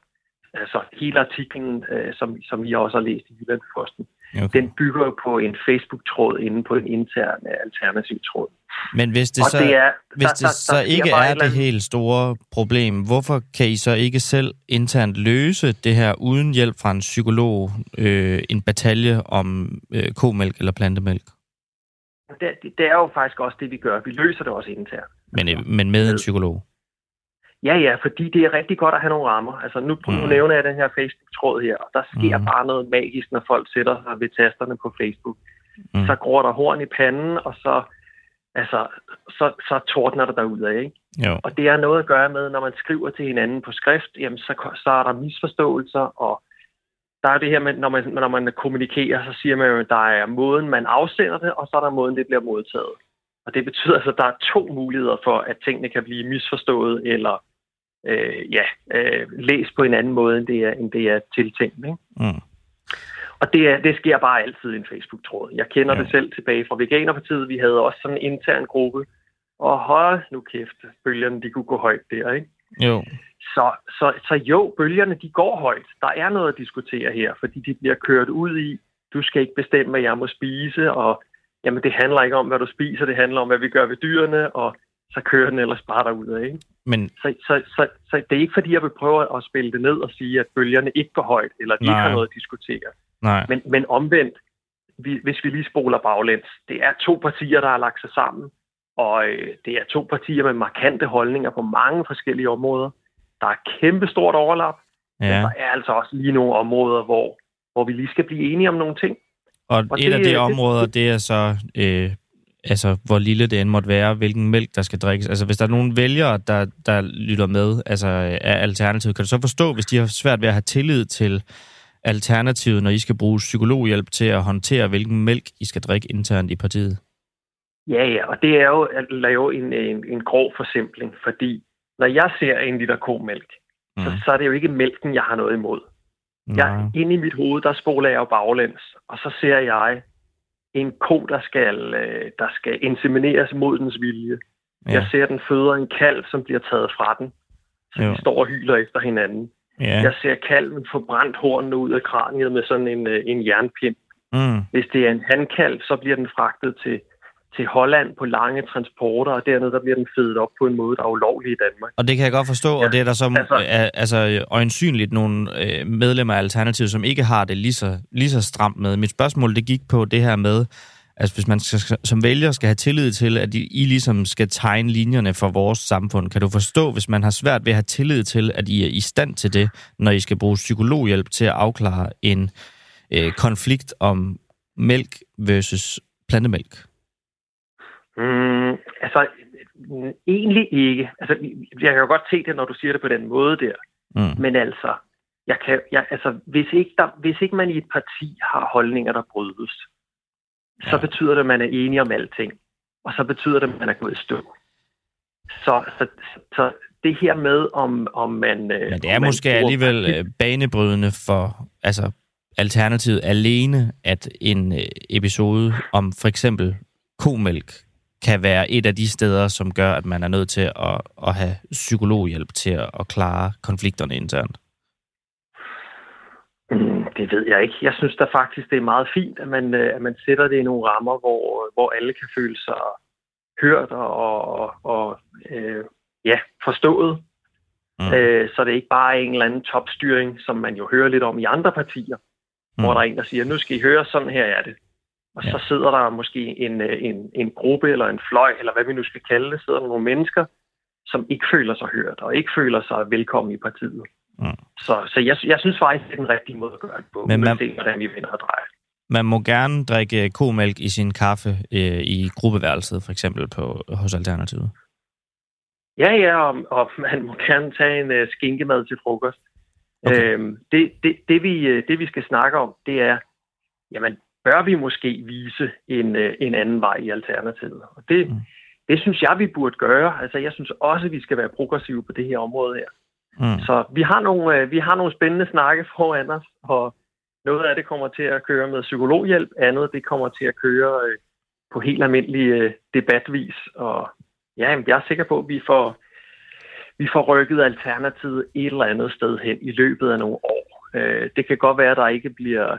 altså hele artiklen, øh, som, som vi også har læst i Jyllandsposten, Okay. den bygger jo på en Facebook-tråd inde på en intern øh, alternativ tråd. Men hvis det Og så, det er, hvis der- det der- så der ikke er eller det helt store problem, hvorfor kan I så ikke selv internt løse det her uden hjælp fra en psykolog, øh, en batalje om øh, komælk eller plantemælk? Det, det, det er jo faktisk også det, vi gør. Vi løser det også internt. Men, øh, men med en psykolog? Ja, ja, fordi det er rigtig godt at have nogle rammer. Altså nu, nu Mm. nævner jeg den her Facebook-tråd her, og der sker Mm. bare noget magisk, når folk sætter sig ved tasterne på Facebook. Mm. Så gror der horn i panden, og så, altså, så, så tordner det derudad, ikke? Jo. Og det har noget at gøre med, når man skriver til hinanden på skrift, jamen så, så er der misforståelser, og der er det her med, når man, når man kommunikerer, så siger man jo, at der er måden, man afsender det, og så er der måden, det bliver modtaget. Og det betyder altså, at der er to muligheder for, at tingene kan blive misforstået, eller øh, ja, øh, læst på en anden måde, end det er, end det er tiltænkt. Ikke? Mm. Og det, er, det sker bare altid i en Facebook-tråd. Jeg kender Ja. det selv tilbage fra Veganerpartiet. Vi havde også sådan en intern gruppe, og hold nu kæft, bølgerne de kunne gå højt der, ikke? Jo. Så, så, så jo, bølgerne de går højt. Der er noget at diskutere her, fordi de bliver kørt ud i, du skal ikke bestemme, hvad jeg må spise, og jamen, det handler ikke om, hvad du spiser, det handler om, hvad vi gør ved dyrene, og så kører den ellers bare derud ikke? Men Så, så, så, så det er ikke, fordi jeg vil prøve at spille det ned og sige, at bølgerne ikke går højt, eller de ikke Nej. har noget at diskutere. nej. Men, men omvendt, vi, hvis vi lige spoler baglæns, det er to partier, der har lagt sig sammen, og øh, det er to partier med markante holdninger på mange forskellige områder. Der er kæmpe stort overlap, men Ja. der er altså også lige nogle områder, hvor, hvor vi lige skal blive enige om nogle ting. Og, Og et af det- de det- områder, det er så, øh, altså, hvor lille det end måtte være, hvilken mælk, der skal drikkes. Altså, hvis der er nogen vælgere, der, der lytter med, altså af Alternativet, kan du så forstå, hvis de har svært ved at have tillid til Alternativet, når I skal bruge psykologhjælp til at håndtere, hvilken mælk I skal drikke internt i partiet? Ja, ja, og det er jo at lave en, en, en grov forsimpling, fordi når jeg ser en liter komælk, mm. så, Mm. så er det jo ikke mælken, jeg har noget imod. Nej. Jeg, inde i mit hoved, der spoler jeg jo baglæns, og så ser jeg en ko, der skal, øh, der skal insemineres mod dens vilje. Ja. Jeg ser den føder en kalv, som bliver taget fra den, så Jo. de står og hyler efter hinanden. Ja. Jeg ser kalven få brændt hornene ud af kraniet med sådan en, øh, en jernpind. Mm. Hvis det er en handkalv, så bliver den fragtet til, til Holland på lange transporter, og dernede der bliver den fedet op på en måde, der er ulovlig i Danmark. Og det kan jeg godt forstå, ja. Og det er der som altså- altså, altså øjensynligt nogle øh, medlemmer af Alternativet, som ikke har det lige så, lige så stramt med. Mit spørgsmål, det gik på det her med, altså hvis man skal, som vælger skal have tillid til, at I, I ligesom skal tegne linjerne for vores samfund, kan du forstå, hvis man har svært ved at have tillid til, at I er i stand til det, når I skal bruge psykologhjælp til at afklare en øh, konflikt om mælk versus plantemælk? Mm, altså, mm, egentlig ikke. Altså, jeg kan jo godt se det, når du siger det på den måde der. Mm. Men altså, jeg kan, jeg, altså hvis, ikke der, hvis ikke man i et parti har holdninger, der brydes, så Ja. betyder det, at man er enige om alting. Og så betyder det, at man er gået i stå. Så, så, så det her med, om, om man... øh, Men det er man måske bruger alligevel øh, banebrydende for altså, Alternativet alene, at en øh, episode om for eksempel komælk kan være et af de steder, som gør, at man er nødt til at, at have psykologhjælp til at, at klare konflikterne internt. Mm, Det ved jeg ikke. Jeg synes da faktisk, det er meget fint, at man, øh, at man sætter det i nogle rammer, hvor, hvor alle kan føle sig hørt og, og, og øh, ja, forstået. Mm. Øh, så det ikke bare er en eller anden topstyring, som man jo hører lidt om i andre partier, mm. hvor der er en, der siger, nu skal I høre, sådan her er det. Og Ja. så sidder der måske en, øh, en, en gruppe eller en fløj, eller hvad vi nu skal kalde det, sidder der nogle mennesker, som ikke føler sig hørt og ikke føler sig velkommen i partiet. Mm. Så, så jeg, jeg synes faktisk, det er den rigtige måde at gøre det på, Men man- uanset hvordan vi vender og drejer. man må gerne drikke komælk i sin kaffe øh, i gruppeværelset, for eksempel på, hos Alternativet. Ja, ja, og, og man må gerne tage en uh, skinkemad til frokost. Okay. Øhm, det, det, det, vi, øh, det, vi skal snakke om, det er, jamen, bør vi måske vise en, uh, en anden vej i Alternativet? Og det, mm. det synes jeg, vi burde gøre. Altså, jeg synes også, vi skal være progressive på det her område her. Mm. Så vi har, nogle, uh, vi har nogle spændende snakke foran os, og noget af det kommer til at køre med psykologhjælp, andet det kommer til at køre uh, på helt almindelig uh, debatvis, og ja, jeg er sikker på, at vi får, vi får rykket alternativet et eller andet sted hen i løbet af nogle år. Øh, det kan godt være, at der ikke bliver,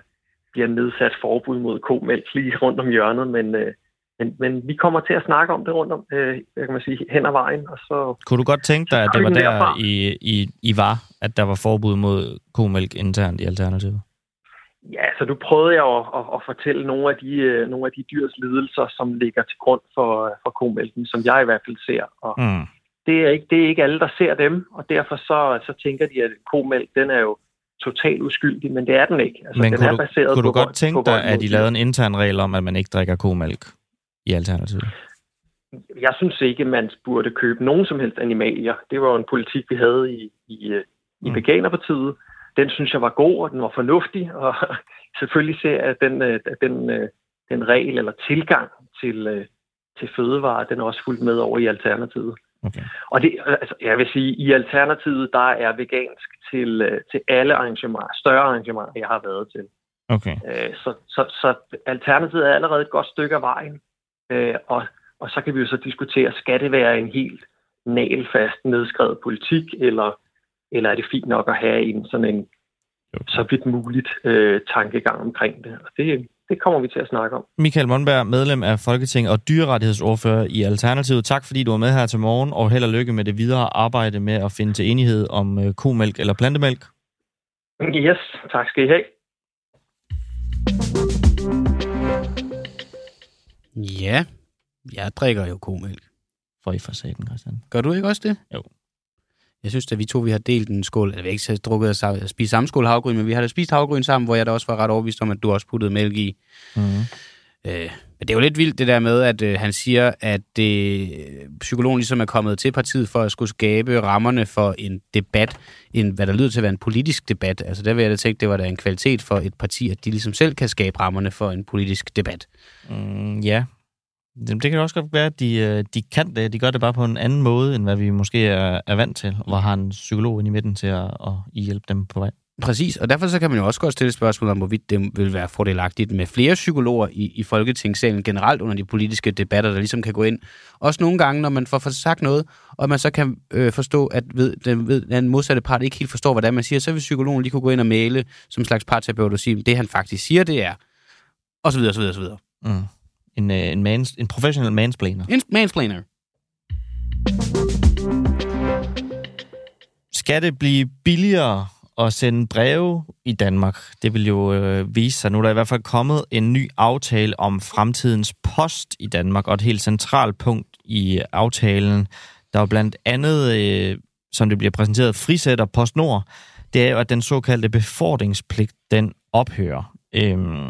bliver nedsat forbud mod komælk lige rundt om hjørnet, men, øh, men, men vi kommer til at snakke om det rundt om, øh, kan man sige, hen ad vejen. Og så, Kunne du godt tænke dig, at det var der, I, I, I var, at der var forbud mod komælk internt i Alternativet? Ja, så du prøvede jeg at, at, at fortælle nogle af, de, øh, nogle af de dyrs lidelser, som ligger til grund for, for komælken, som jeg i hvert fald ser. Og mm. det, er ikke, det er ikke alle, der ser dem, og derfor så, så tænker de, at komælk, den er jo totalt uskyldig, men det er den ikke. Altså, men den kunne, er baseret du, kunne på du godt tænke dig, at de lavede en intern regel om, at man ikke drikker komælk i Alternativet? Jeg synes ikke, man burde købe nogen som helst animalier. Det var en politik, vi havde i, i, øh, i mm. Veganerpartiet den synes jeg var god, og den var fornuftig, og selvfølgelig ser jeg, at den, øh, at den, øh, den regel eller tilgang til, til fødevarer, den er også fuldt med over i Alternativet. Okay. Og det, altså, jeg vil sige, i Alternativet, der er vegansk til, til alle arrangementer, større arrangementer, jeg har været til. Okay. Så, så, så Alternativet er allerede et godt stykke af vejen, og, og så kan vi jo så diskutere, skal det være en helt nalfast nedskrevet politik, eller eller er det fint nok at have en sådan en så vidt muligt øh, tankegang omkring det. Og det, det kommer vi til at snakke om. Michael Monberg, medlem af Folketinget og dyrerettighedsordfører i Alternativet. Tak fordi du var med her til morgen, og held og lykke med det videre arbejde med at finde til enighed om øh, komælk eller plantemælk. Yes, tak skal I have. Ja, jeg drikker jo komælk. For i fasaden, Christian. Gør du ikke også det? Jo. Jeg synes, at vi to vi har delt en skål, eller vi har ikke drukket og spist samme skål havgryn, men vi har da spist havgryn sammen, hvor jeg da også var ret overbevist om, at du også puttede mælk i. Mm. Øh, men det er jo lidt vildt det der med, at øh, han siger, at det, psykologen ligesom er kommet til partiet for at skulle skabe rammerne for en debat, en, hvad der lyder til at være en politisk debat. Altså der vil jeg da tænke, det var da en kvalitet for et parti, at de ligesom selv kan skabe rammerne for en politisk debat. Mm, ja, det kan også godt være, at de, øh, de kan det. De gør det bare på en anden måde, end hvad vi måske er, er vant til, hvor har en psykolog ind i midten til at, at hjælpe dem på vej. Præcis, og derfor så kan man jo også godt stille spørgsmål om, hvorvidt det vil være fordelagtigt med flere psykologer i, i Folketingssalen generelt under de politiske debatter, der ligesom kan gå ind. Også nogle gange, når man får sagt noget, og man så kan øh, forstå, at ved, den, ved, den modsatte part ikke helt forstår, hvordan man siger, så vil psykologen lige kunne gå ind og male som slags parterapeut og sige, det han faktisk siger, det er, og så videre, og så videre, og så videre. Mm en, øh, en, mans, en professional mansplainer. En mansplainer. Skal det blive billigere at sende breve i Danmark? Det vil jo øh, vise sig. Nu er der i hvert fald kommet en ny aftale om fremtidens post i Danmark, og et helt centralt punkt i aftalen, der er blandt andet, øh, som det bliver præsenteret, frisætter PostNord, det er jo, at den såkaldte befordringspligt, den ophører. Øhm,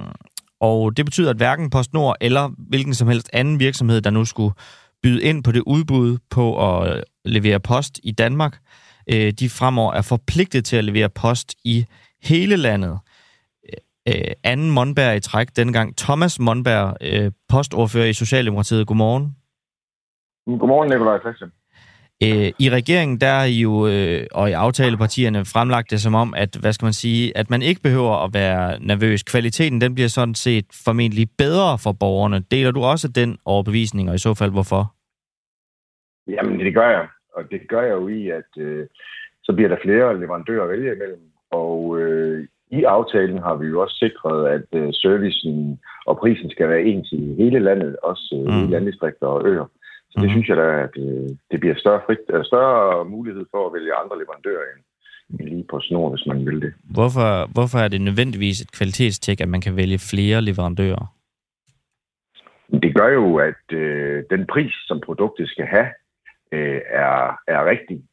og det betyder, at hverken PostNord eller hvilken som helst anden virksomhed, der nu skulle byde ind på det udbud på at øh, levere post i Danmark, øh, de fremover er forpligtet til at levere post i hele landet. Øh, øh anden Monberg i træk, dengang Thomas Monberg, øh, postordfører i Socialdemokratiet. Godmorgen. Godmorgen, Nikolaj Christian. Øh, I regeringen, der er I jo, øh, og i aftalepartierne, fremlagt det som om, at, hvad skal man sige, at man ikke behøver at være nervøs. Kvaliteten, den bliver sådan set formentlig bedre for borgerne. Deler du også den overbevisning, og i så fald hvorfor? Jamen, det gør jeg. Og det gør jeg jo i, at øh, så bliver der flere leverandører at vælge imellem. Og øh, i aftalen har vi jo også sikret, at øh, servicen og prisen skal være ens i hele landet, også øh, mm. i landdistrikter og øer. Så det mm. synes jeg da, at det, det bliver større, frit, større mulighed for at vælge andre leverandører end lige på snor, hvis man vil det. Hvorfor, hvorfor er det nødvendigvis et kvalitetstjek, at man kan vælge flere leverandører? Det gør jo, at øh, den pris, som produktet skal have, øh, er, er rigtig.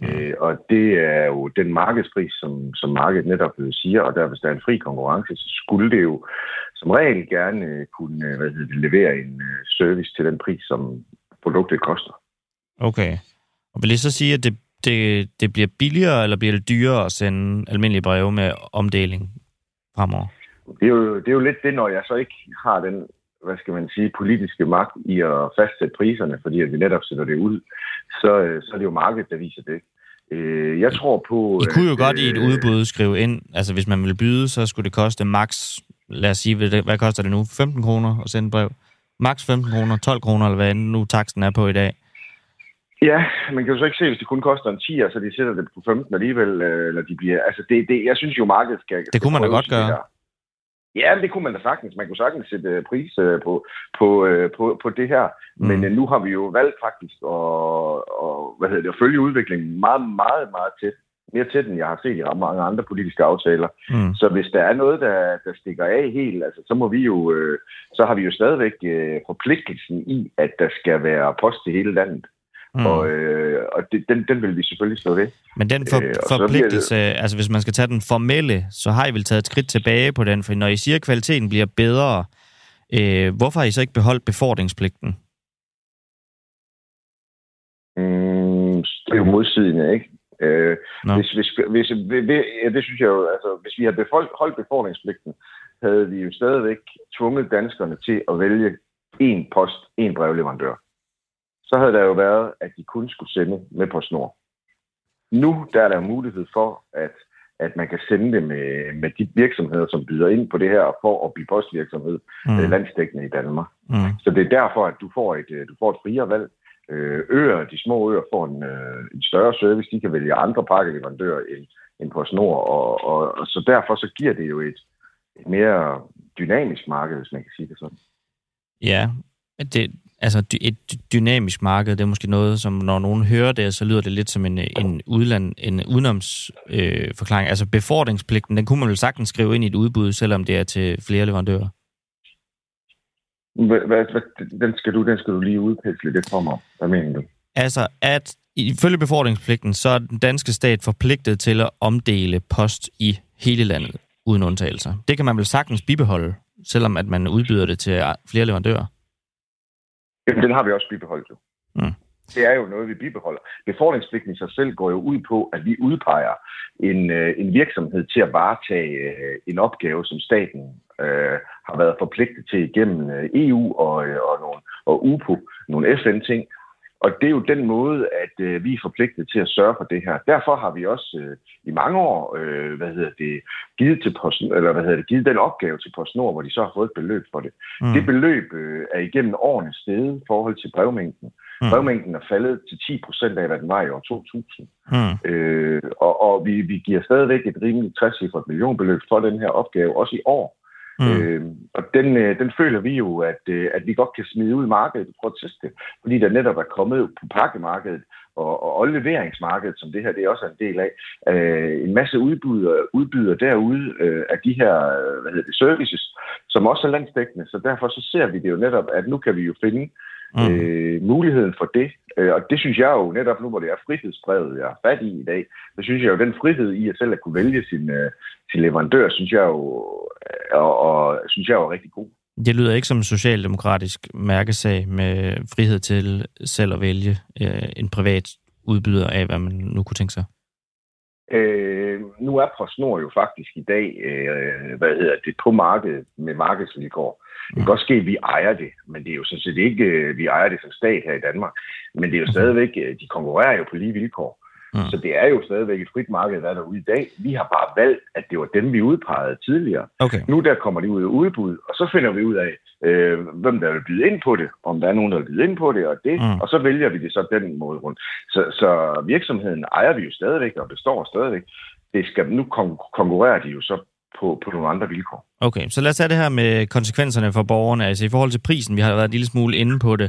Mm. Øh, og det er jo den markedspris, som, som markedet netop siger, og der hvis der er en fri konkurrence, så skulle det jo som regel gerne kunne hvad hedder det, levere en service til den pris, som produktet koster. Okay. Og vil det så sige, at det, det, det bliver billigere, eller bliver det dyrere at sende almindelige breve med omdeling fremover? Det er, jo, det er jo lidt det, når jeg så ikke har den hvad skal man sige, politiske magt i at fastsætte priserne, fordi at vi netop sætter det ud, så, så er det jo markedet, der viser det. Øh, jeg tror på... I kunne jo at, godt i et øh, udbud skrive ind, altså hvis man ville byde, så skulle det koste max, lad os sige, hvad koster det nu? 15 kroner at sende brev? Max 15 kroner, 12 kroner, eller hvad nu taksten er på i dag. Ja, man kan jo så ikke se, hvis det kun koster en 10, så de sætter det på 15 alligevel, øh, eller de bliver... Altså, det, det, jeg synes jo, markedet skal... Det kunne man da godt gøre. Ja, det kunne man da sagtens. Man kunne sagtens sætte øh, pris øh, på, på, på, på det her. Mm. Men nu har vi jo valgt faktisk at, at, hvad hedder det, at følge udviklingen meget, meget, meget tæt. Mere tæt, end jeg har set i mange andre politiske aftaler. Mm. Så hvis der er noget, der, der stikker af helt, altså, så må vi jo, så har vi jo stadigvæk forpligtelsen i, at der skal være post til hele landet. Mm. Og, øh, og det, den, den vil vi selvfølgelig stå ved. Men den for, øh, forpligtelse, det... altså hvis man skal tage den formelle, så har I vel taget et skridt tilbage på den, for når I siger, at kvaliteten bliver bedre, øh, hvorfor har I så ikke beholdt befordringspligten? Mm, det er jo modsigende, ikke? Øh, hvis, hvis, hvis, hvis, ja, det synes jeg jo, altså, hvis vi har beholdt befordringspligten, havde vi jo stadigvæk tvunget danskerne til at vælge en post, en brevleverandør så havde der jo været, at de kun skulle sende med på snor. Nu der er der mulighed for, at, at man kan sende det med, med de virksomheder, som byder ind på det her, for at blive postvirksomhed mm. øh, landsdækkende i Danmark. Mm. Så det er derfor, at du får et, øh, du får et friere valg. Øh, øer, de små øer får en, øh, en større service. De kan vælge andre pakkeleverandører end, end på snor, og, og, og så derfor så giver det jo et, et mere dynamisk marked, hvis man kan sige det sådan. Ja, det, altså et dynamisk marked, det er måske noget, som når nogen hører det, så lyder det lidt som en, en, udland, en udenomsforklaring. Øh, forklaring. altså befordringspligten, den kunne man vel sagtens skrive ind i et udbud, selvom det er til flere leverandører. Hvad, hvad, den, skal du, den skal du lige udpæsle lidt for mig. Hvad mener du? Altså, at ifølge befordringspligten, så er den danske stat forpligtet til at omdele post i hele landet, uden undtagelser. Det kan man vel sagtens bibeholde, selvom at man udbyder det til flere leverandører. Jamen, den har vi også bibeholdt jo. Mm. Det er jo noget, vi bibeholder. Befordringspligten i sig selv går jo ud på, at vi udpeger en, øh, en virksomhed til at varetage øh, en opgave, som staten øh, har været forpligtet til igennem øh, EU og, øh, og, nogle, og UPO, nogle FN-ting. Og det er jo den måde, at øh, vi er forpligtet til at sørge for det her. Derfor har vi også øh, i mange år, øh, hvad hedder det, givet til post, eller hvad hedder det, givet den opgave til PostNord, hvor de så har fået et beløb for det. Mm. Det beløb øh, er igennem årene steget i forhold til brevmængden. Mm. Brevmængden er faldet til 10 procent af, hvad den var i år 2000. Mm. Øh, og og vi, vi giver stadigvæk et rimeligt 60 millionbeløb for den her opgave, også i år. Mm. Øh, og den, øh, den føler vi jo, at, øh, at vi godt kan smide ud i markedet og prøve at teste fordi der netop er kommet på pakkemarkedet og, og, og leveringsmarkedet, som det her det er også en del af, øh, en masse udbyder, udbyder derude øh, af de her hvad hedder det, services, som også er landsdækkende. Så derfor så ser vi det jo netop, at nu kan vi jo finde mm. øh, muligheden for det. Øh, og det synes jeg jo netop nu, hvor det er frihedsbrevet, jeg er fat i i dag, så synes jeg jo, den frihed i at selv at kunne vælge sin, øh, sin leverandør, synes jeg jo, øh, og, og synes jeg jo er rigtig god. Det lyder ikke som en socialdemokratisk mærkesag med frihed til selv at vælge øh, en privat udbyder af, hvad man nu kunne tænke sig. Øh, nu er PostNord jo faktisk i dag øh, hvad hedder det, på markedet med markedsvilkår. Det kan godt ske, at vi ejer det, men det er jo sådan set ikke, øh, vi ejer det som stat her i Danmark. Men det er jo stadigvæk, øh, de konkurrerer jo på lige vilkår. Mm. Så det er jo stadigvæk et frit marked, der er derude i dag. Vi har bare valgt, at det var dem, vi udpegede tidligere. Okay. Nu der kommer de ud af udbud, og så finder vi ud af, øh, hvem der vil byde ind på det, om der er nogen, der vil byde ind på det, og det, mm. og så vælger vi det så den måde rundt. Så, så virksomheden ejer vi jo stadigvæk, og består stadigvæk. Det skal, nu kon- konkurrerer de jo så på, på nogle andre vilkår. Okay, så lad os tage det her med konsekvenserne for borgerne. Altså i forhold til prisen, vi har været en lille smule inde på det.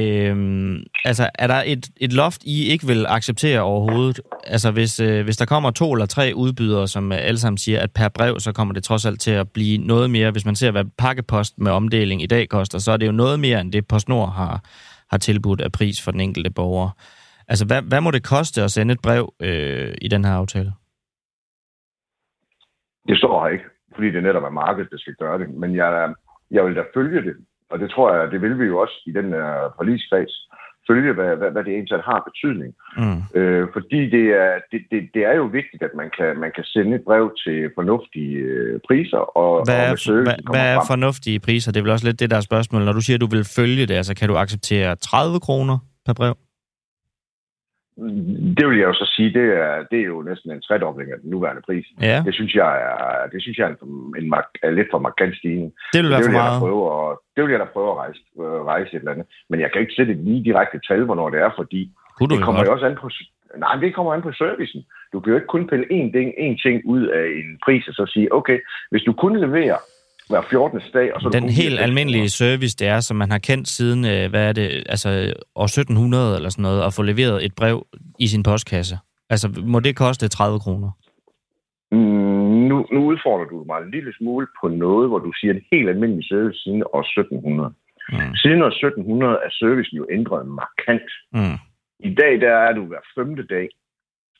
Øhm, altså, er der et, et loft, I ikke vil acceptere overhovedet? Altså, hvis, øh, hvis der kommer to eller tre udbydere, som øh, alle sammen siger, at per brev, så kommer det trods alt til at blive noget mere. Hvis man ser, hvad pakkepost med omdeling i dag koster, så er det jo noget mere, end det PostNord har, har tilbudt af pris for den enkelte borger. Altså, hvad, hvad må det koste at sende et brev øh, i den her aftale? Det står her ikke, fordi det netop er markedet, der skal gøre det. Men jeg, jeg vil da følge det, og det tror jeg, det vil vi jo også i den her forligskreds følge, hvad, hvad, hvad det egentlig har betydning. Mm. Øh, fordi det er, det, det, det er jo vigtigt, at man kan, man kan sende et brev til fornuftige øh, priser. Og, hvad er, og service, hvad, hvad er fornuftige priser? Det er vel også lidt det, der er spørgsmålet. Når du siger, at du vil følge det, altså kan du acceptere 30 kroner per brev? Det vil jeg jo så sige, det er, det er jo næsten en tredobling af den nuværende pris. Ja. Det synes jeg er, det synes jeg er en, en, en lidt for markant stigning. Det vil være det vil for meget. Jeg prøve at, det vil jeg da prøve at rejse, øh, rejse et eller andet. Men jeg kan ikke sætte et lige direkte tal, hvornår det er, fordi Kunne det kommer jo også an på... Nej, det kommer an på servicen. Du kan jo ikke kun pille én ting, én ting ud af en pris, og så sige, okay, hvis du kun leverer hver 14. dag, og så... Den helt almindelige service, det er, som man har kendt siden, øh, hvad er det, altså år 1700 eller sådan noget, at få leveret et brev i sin postkasse. Altså, må det koste 30 kroner? Mm, nu, nu udfordrer du mig en lille smule på noget, hvor du siger en helt almindelig service siden år 1700. Mm. Siden år 1700 er servicen jo ændret markant. Mm. I dag der er du hver femte dag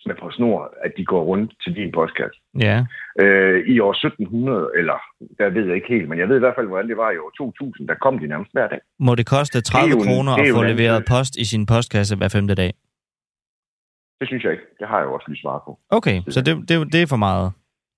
med på snor, at de går rundt til din postkasse. Ja. Øh, I år 1700, eller der ved jeg ikke helt, men jeg ved i hvert fald, hvordan det var i år 2000, der kom de nærmest hver dag. Må det koste 30 Det er jo en- kroner er at få anden leveret service. post i sin postkasse hver femte dag? Det synes jeg ikke. Det har jeg jo også lige svaret på. Okay, så det, det, det er for meget.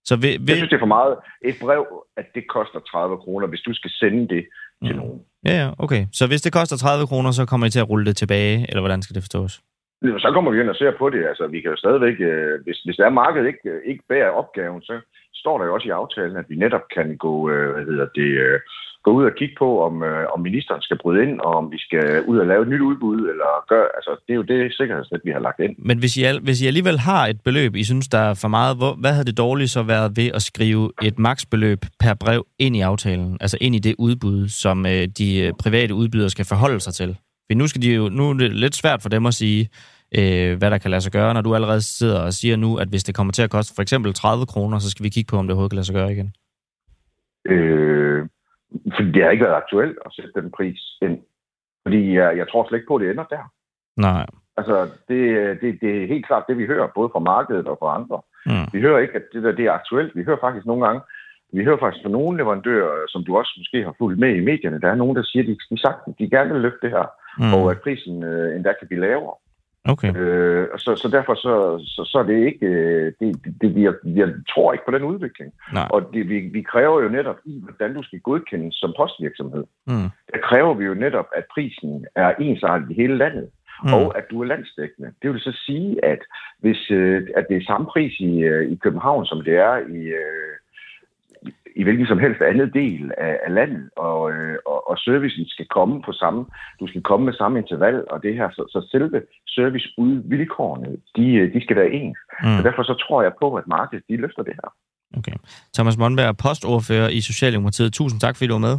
Så vi, vi, Jeg synes, det er for meget. Et brev, at det koster 30 kroner, hvis du skal sende det til Mm. nogen. Ja, ja, okay. Så hvis det koster 30 kroner, så kommer I til at rulle det tilbage, eller hvordan skal det forstås? Så kommer vi ind og ser på det. Altså, vi kan jo stadigvæk, øh, hvis, hvis der er markedet ikke, øh, ikke bærer opgaven, så står der jo også i aftalen, at vi netop kan gå, øh, hvad hedder det, øh, gå ud og kigge på, om, øh, om ministeren skal bryde ind, og om vi skal ud og lave et nyt udbud, eller gøre, altså, det er jo det sikkerhedsnet, vi har lagt ind. Men hvis I, al- hvis I alligevel har et beløb, I synes, der er for meget, hvor, hvad havde det dårligt så været ved at skrive et maksbeløb per brev ind i aftalen? Altså ind i det udbud, som øh, de øh, private udbydere skal forholde sig til? For nu, skal de jo, nu er det lidt svært for dem at sige, øh, hvad der kan lade sig gøre, når du allerede sidder og siger nu, at hvis det kommer til at koste for eksempel 30 kroner, så skal vi kigge på, om det overhovedet kan lade sig gøre igen. Øh, fordi det har ikke været aktuelt at sætte den pris ind. Fordi jeg, jeg tror slet ikke på, at det ender der. Nej. Altså, det, det, det er helt klart det, vi hører, både fra markedet og fra andre. Mm. Vi hører ikke, at det der det er aktuelt. Vi hører faktisk nogle gange, vi hører faktisk fra nogle leverandører, som du også måske har fulgt med i medierne, der er nogen, der siger, at de, de, sagt, de gerne vil løfte det her, Mm. og at prisen øh, endda kan blive lavere. Okay. Øh, og så, så derfor så, så, så er det ikke, øh, det, det, jeg, jeg tror ikke på den udvikling. Nej. Og det, vi, vi kræver jo netop i, hvordan du skal godkendes som postvirksomhed. Mm. Der kræver vi jo netop, at prisen er ensartet i hele landet mm. og at du er landsdækkende. Det vil så sige, at hvis øh, at det er samme pris i, øh, i København, som det er i, øh, i- i hvilken som helst andet del af, af landet, og, øh, og, og servicen skal komme på samme, du skal komme med samme interval, og det her, så, så selve serviceudvilkårene, de, øh, de skal være ens. Mm. Så derfor så tror jeg på, at markedet, de løfter det her. Okay. Thomas Mondberg, postordfører i Socialdemokratiet. Tusind tak, fordi du var med.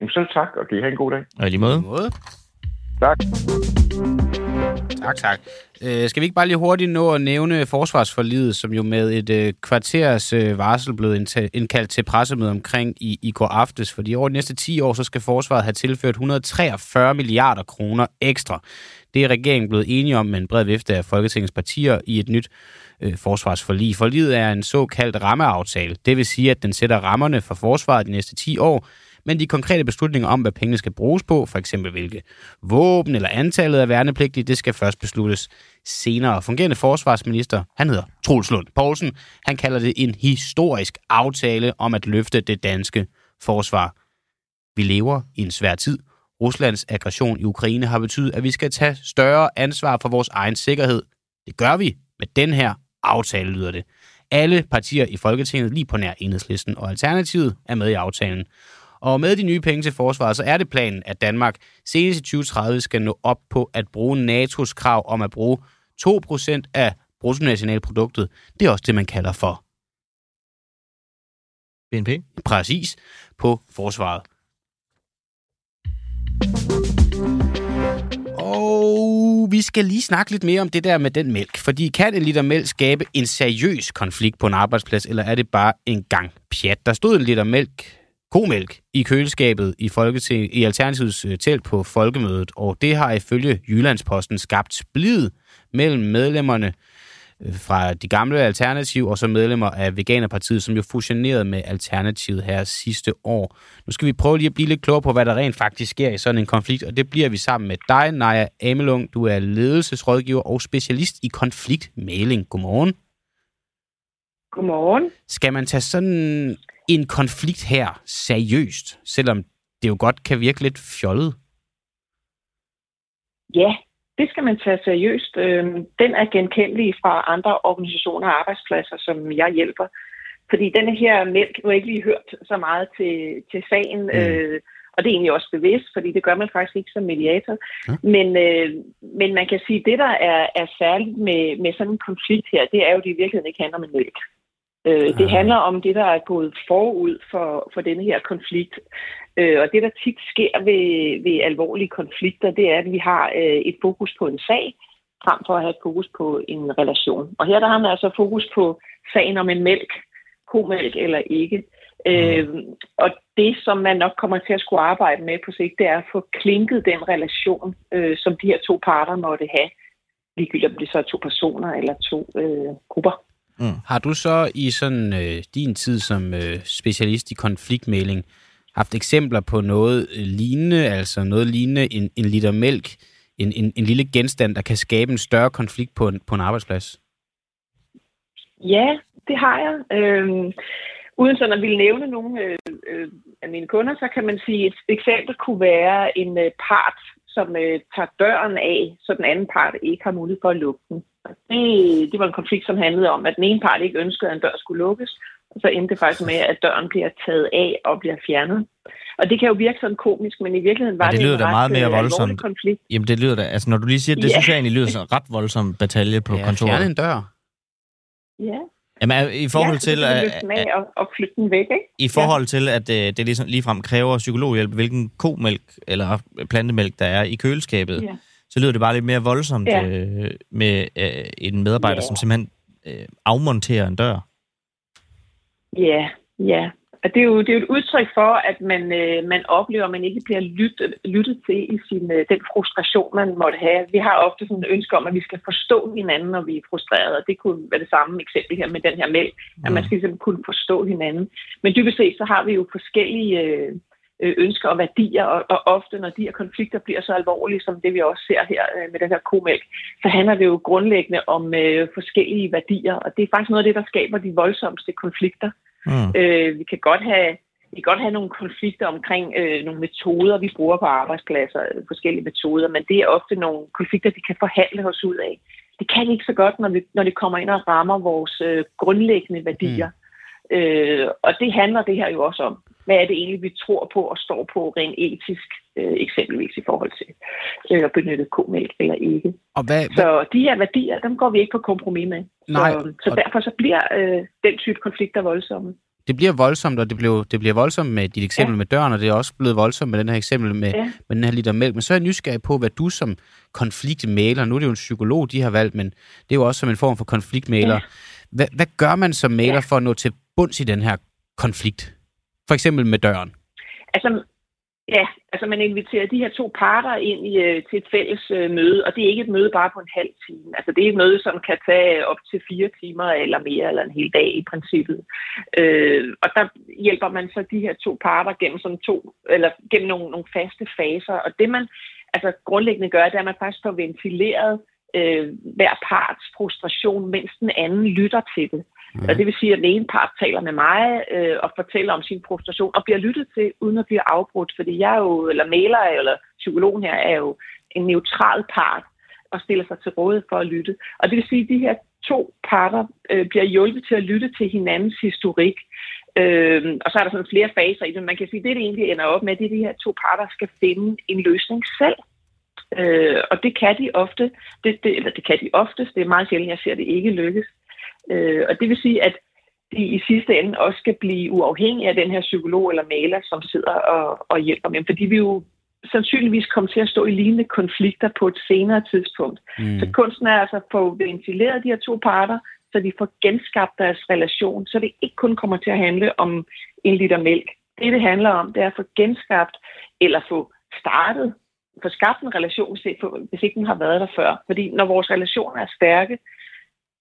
Jamen, selv tak, og kan I have en god dag. Og i lige måde. måde. Tak. Tak, tak. Øh, skal vi ikke bare lige hurtigt nå at nævne forsvarsforlidet, som jo med et øh, kvarters øh, varsel blev indkaldt til pressemøde omkring i, i går aftes, fordi over de næste 10 år, så skal forsvaret have tilført 143 milliarder kroner ekstra. Det er regeringen blevet enige om med en bred vifte af Folketingets partier i et nyt øh, forsvarsforlig. Forliget er en såkaldt rammeaftale. Det vil sige, at den sætter rammerne for forsvaret de næste 10 år, men de konkrete beslutninger om, hvad pengene skal bruges på, for eksempel hvilke våben eller antallet af værnepligtige, det skal først besluttes senere. Fungerende forsvarsminister, han hedder Troels Lund Poulsen, han kalder det en historisk aftale om at løfte det danske forsvar. Vi lever i en svær tid. Ruslands aggression i Ukraine har betydet, at vi skal tage større ansvar for vores egen sikkerhed. Det gør vi med den her aftale, lyder det. Alle partier i Folketinget, lige på nær enhedslisten og Alternativet, er med i aftalen. Og med de nye penge til forsvaret, så er det planen, at Danmark senest i 2030 skal nå op på at bruge NATO's krav om at bruge 2% af bruttonationalproduktet. Det er også det, man kalder for BNP? præcis på forsvaret. Og vi skal lige snakke lidt mere om det der med den mælk. Fordi kan en liter mælk skabe en seriøs konflikt på en arbejdsplads, eller er det bare en gang pjat? Der stod en liter mælk komælk i køleskabet i, Folketing, i Alternativets øh, telt på folkemødet, og det har ifølge Jyllandsposten skabt splid mellem medlemmerne øh, fra de gamle Alternativ og så medlemmer af Veganerpartiet, som jo fusionerede med Alternativet her sidste år. Nu skal vi prøve lige at blive lidt klogere på, hvad der rent faktisk sker i sådan en konflikt, og det bliver vi sammen med dig, Naja Amelung. Du er ledelsesrådgiver og specialist i konfliktmæling. Godmorgen. Godmorgen. Skal man tage sådan en konflikt her seriøst, selvom det jo godt kan virke lidt fjollet? Ja, det skal man tage seriøst. Øhm, den er genkendelig fra andre organisationer og arbejdspladser, som jeg hjælper. Fordi denne her mælk, nu har ikke lige hørt så meget til, til sagen, mm. øh, og det er egentlig også bevidst, fordi det gør man faktisk ikke som mediator. Ja. Men, øh, men man kan sige, at det, der er, er særligt med, med sådan en konflikt her, det er jo, at det i virkeligheden ikke handler om mælk. Øh, det handler om det, der er gået forud for, for denne her konflikt. Øh, og det, der tit sker ved, ved alvorlige konflikter, det er, at vi har øh, et fokus på en sag, frem for at have et fokus på en relation. Og her der har man altså fokus på sagen om en mælk, komælk eller ikke. Øh, og det, som man nok kommer til at skulle arbejde med på sigt, det er at få klinket den relation, øh, som de her to parter måtte have. Ligegyldigt om det så er to personer eller to øh, grupper. Mm. Har du så i sådan øh, din tid som øh, specialist i konfliktmæling haft eksempler på noget øh, lignende, altså noget lignende en, en liter mælk, en, en, en lille genstand, der kan skabe en større konflikt på en, på en arbejdsplads? Ja, det har jeg. Øhm, uden sådan at ville nævne nogle øh, øh, af mine kunder, så kan man sige, et eksempel kunne være en øh, part, som øh, tager døren af, så den anden part ikke har mulighed for at lukke den. Det, det var en konflikt, som handlede om, at den ene part ikke ønskede, at en dør skulle lukkes, og så endte det faktisk med, at døren bliver taget af og bliver fjernet. Og det kan jo virke sådan komisk, men i virkeligheden var ja, det, det lyder en da meget mere øh, voldsomt. konflikt. Jamen det lyder da, altså når du lige siger det, ja. så synes jeg egentlig, det lyder sådan ret voldsom batalje på ja, kontoret. fjerne en dør. Ja. Jamen, i forhold ja, til... At, at, at, og, og flytte den væk, ikke? I forhold til, at uh, det ligesom ligefrem kræver psykologhjælp, hvilken komælk eller plantemælk, der er i køleskabet, ja. Så lyder det bare lidt mere voldsomt ja. uh, med uh, en medarbejder, ja. som simpelthen uh, afmonterer en dør. Ja, ja. Og det er jo, det er jo et udtryk for, at man, øh, man oplever, at man ikke bliver lyttet, lyttet til i sin, øh, den frustration, man måtte have. Vi har ofte sådan et ønske om, at vi skal forstå hinanden, når vi er frustrerede, og det kunne være det samme eksempel her med den her mælk, mm. at man skal simpelthen kunne forstå hinanden. Men dybest set, så har vi jo forskellige øh, ønsker og værdier, og, og ofte, når de her konflikter bliver så alvorlige, som det vi også ser her øh, med den her komælk, så handler det jo grundlæggende om øh, forskellige værdier, og det er faktisk noget af det, der skaber de voldsomste konflikter. Mm. Øh, vi kan godt have vi kan godt have nogle konflikter omkring øh, nogle metoder, vi bruger på arbejdspladser, øh, forskellige metoder, men det er ofte nogle konflikter, vi kan forhandle os ud af. Det kan ikke så godt, når, vi, når det kommer ind og rammer vores øh, grundlæggende værdier. Mm. Øh, og det handler det her jo også om. Hvad er det egentlig, vi tror på og står på rent etisk, øh, eksempelvis i forhold til øh, at benytte komælk eller ikke. Og hvad, hvad? Så de her værdier, dem går vi ikke på kompromis med. Nej, så, så derfor så bliver øh, den type konflikter voldsomme. Det bliver voldsomt, og det, blev, det bliver voldsomt med dit eksempel ja. med døren, og det er også blevet voldsomt med den her eksempel med, ja. med den her liter mælk. Men så er jeg nysgerrig på, hvad du som konfliktmæler, nu er det jo en psykolog, de har valgt, men det er jo også som en form for konfliktmæler. Ja. Hvad, hvad gør man som mæler ja. for at nå til bunds i den her konflikt? For eksempel med døren. Altså, Ja, altså man inviterer de her to parter ind i, øh, til et fælles øh, møde, og det er ikke et møde bare på en halv time. Altså det er et møde, som kan tage øh, op til fire timer eller mere, eller en hel dag i princippet. Øh, og der hjælper man så de her to parter gennem sådan to, eller gennem nogle, nogle faste faser. Og det man altså grundlæggende gør, det er, at man faktisk får ventileret øh, hver parts frustration, mens den anden lytter til det. Mm. Og det vil sige, at den ene part taler med mig øh, og fortæller om sin frustration og bliver lyttet til, uden at blive afbrudt. Fordi jeg er jo, eller maler eller psykologen her, er jo en neutral part og stiller sig til rådighed for at lytte. Og det vil sige, at de her to parter øh, bliver hjulpet til at lytte til hinandens historik. Øh, og så er der sådan flere faser i det. Man kan sige, at det, det egentlig ender op med, det er, at de her to parter skal finde en løsning selv. Øh, og det kan de ofte, det, det, eller det kan de oftest, det er meget sjældent, jeg ser det ikke lykkes. Øh, og det vil sige, at de i sidste ende også skal blive uafhængige af den her psykolog eller maler, som sidder og, og hjælper dem. Fordi vi jo sandsynligvis kommer til at stå i lignende konflikter på et senere tidspunkt. Mm. Så kunsten er altså at få ventileret de her to parter, så de får genskabt deres relation, så det ikke kun kommer til at handle om en liter mælk. Det, det handler om, det er at få genskabt eller få startet, få skabt en relation, hvis ikke den har været der før. Fordi når vores relationer er stærke,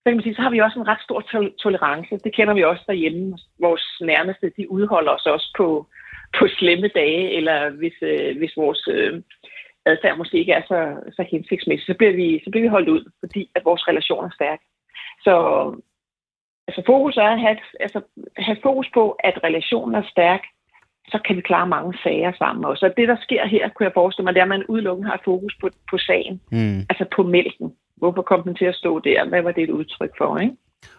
kan man sige, så har vi også en ret stor to- tolerance. Det kender vi også derhjemme. Vores nærmeste, de udholder os også på, på slemme dage, eller hvis, øh, hvis vores øh, adfærd måske ikke er så, så hensigtsmæssig, så bliver, vi, så bliver vi holdt ud, fordi at vores relation er stærk. Så altså, fokus er at have, altså, have fokus på, at relationen er stærk, så kan vi klare mange sager sammen også. Og det, der sker her, kunne jeg forestille mig, det er, at man udelukkende har fokus på, på sagen, mm. altså på mælken. Hvorfor kom den til at stå der? Hvad var det et udtryk for, ikke?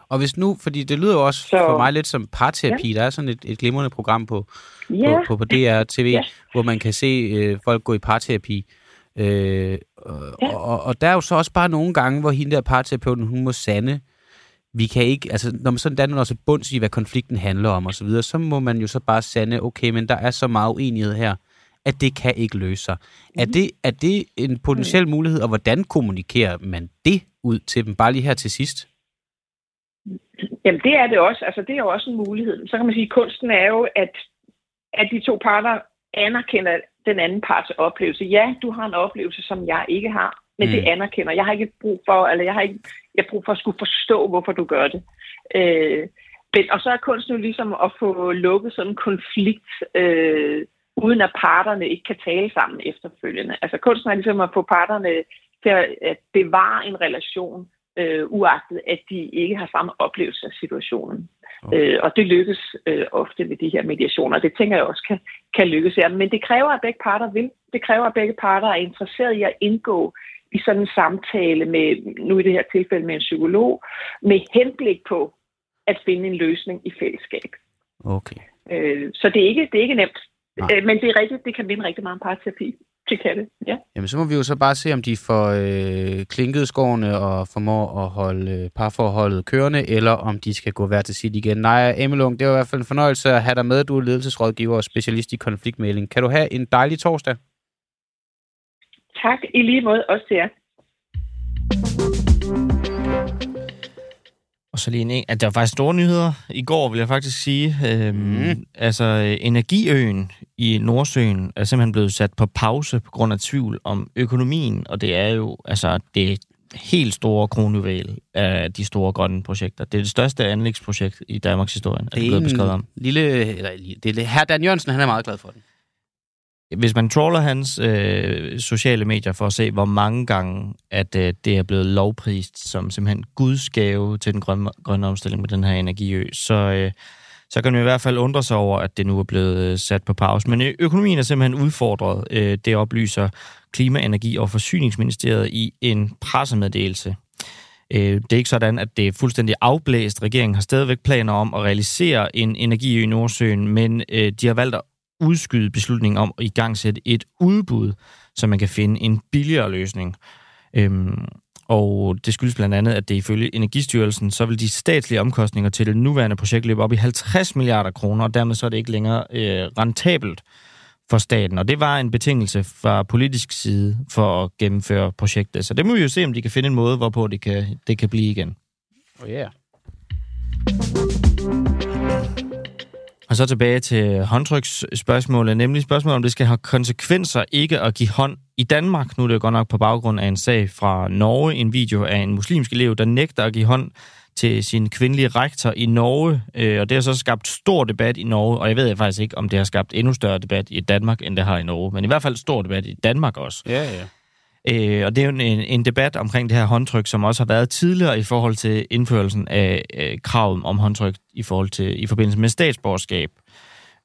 Og hvis nu, fordi det lyder jo også så, for mig lidt som parterapi, ja. der er sådan et, et glimrende program på, ja. på, på, på DR TV, ja. hvor man kan se øh, folk gå i parterapi. Øh, ja. og, og der er jo så også bare nogle gange, hvor hende der parterapeuten, hun må sande, vi kan ikke, altså når man sådan danner også bunds i, hvad konflikten handler om og så videre, så må man jo så bare sande, okay, men der er så meget uenighed her, at det kan ikke løse sig. Mm. Er, mhm. det, er det en potentiel mulighed, og hvordan kommunikerer man det ud til dem, bare lige her til sidst? Jamen, det er det også. Altså, det er jo også en mulighed. Så kan man sige, at kunsten er jo, at, at de to parter anerkender den anden parts oplevelse. Ja, du har en oplevelse, som jeg ikke har, men mm. det anerkender. Jeg har ikke brug for, eller jeg har ikke jeg har brug for at skulle forstå, hvorfor du gør det. Øh, men, og så er kunsten jo ligesom at få lukket sådan en konflikt, øh, uden at parterne ikke kan tale sammen efterfølgende. Altså kunsten er ligesom at få parterne til at bevare en relation, øh, uagtet at de ikke har samme oplevelse af situationen. Okay. Øh, og det lykkes øh, ofte ved de her mediationer. Det tænker jeg også kan, kan lykkes her. Men det kræver, at begge parter vil. Det kræver, at begge parter er interesseret i at indgå i sådan en samtale med, nu i det her tilfælde med en psykolog, med henblik på at finde en løsning i fællesskab. Okay. Øh, så det er, ikke, det er ikke nemt. Øh, men det er rigtigt, det kan vinde rigtig meget parterapi. Det kan det, ja. Jamen, så må vi jo så bare se, om de får øh, klinket skårene og formår at holde øh, parforholdet kørende, eller om de skal gå hver til sit igen. Nej, Emilung, det var i hvert fald en fornøjelse at have dig med. Du er ledelsesrådgiver og specialist i konfliktmæling. Kan du have en dejlig torsdag? Tak, i lige måde også til jer. Og så lige en, at der var faktisk store nyheder i går, vil jeg faktisk sige. Øhm, mm. Altså, energiøen i Nordsøen er simpelthen blevet sat på pause på grund af tvivl om økonomien, og det er jo altså det helt store kronjuvel af de store grønne projekter. Det er det største anlægsprojekt i Danmarks historie, det er, det blevet beskrevet om. Lille, eller, det er her Dan Jørgensen, han er meget glad for den hvis man troller hans øh, sociale medier for at se, hvor mange gange, at øh, det er blevet lovprist som simpelthen gudsgave til den grønne, grønne omstilling med den her energiø, så, øh, så kan man i hvert fald undre sig over, at det nu er blevet øh, sat på pause. Men øh, økonomien er simpelthen udfordret. Øh, det oplyser Klima-, Energi- og Forsyningsministeriet i en pressemeddelelse. Øh, det er ikke sådan, at det er fuldstændig afblæst. Regeringen har stadigvæk planer om at realisere en energiø i Nordsøen, men de har valgt at udskyde beslutningen om at igangsætte et udbud, så man kan finde en billigere løsning. Øhm, og det skyldes blandt andet, at det ifølge Energistyrelsen, så vil de statslige omkostninger til det nuværende projekt løbe op i 50 milliarder kroner, og dermed så er det ikke længere øh, rentabelt for staten. Og det var en betingelse fra politisk side for at gennemføre projektet. Så det må vi jo se, om de kan finde en måde, hvorpå det kan, det kan blive igen. Oh yeah. Og så tilbage til håndtryksspørgsmålet, nemlig spørgsmålet, om det skal have konsekvenser ikke at give hånd i Danmark. Nu er det godt nok på baggrund af en sag fra Norge, en video af en muslimsk elev, der nægter at give hånd til sin kvindelige rektor i Norge, øh, og det har så skabt stor debat i Norge, og jeg ved faktisk ikke, om det har skabt endnu større debat i Danmark, end det har i Norge, men i hvert fald stor debat i Danmark også. Ja, ja. Øh, og det er jo en, en debat omkring det her håndtryk, som også har været tidligere i forhold til indførelsen af øh, kravet om håndtryk i forhold til i forbindelse med statsborgerskab.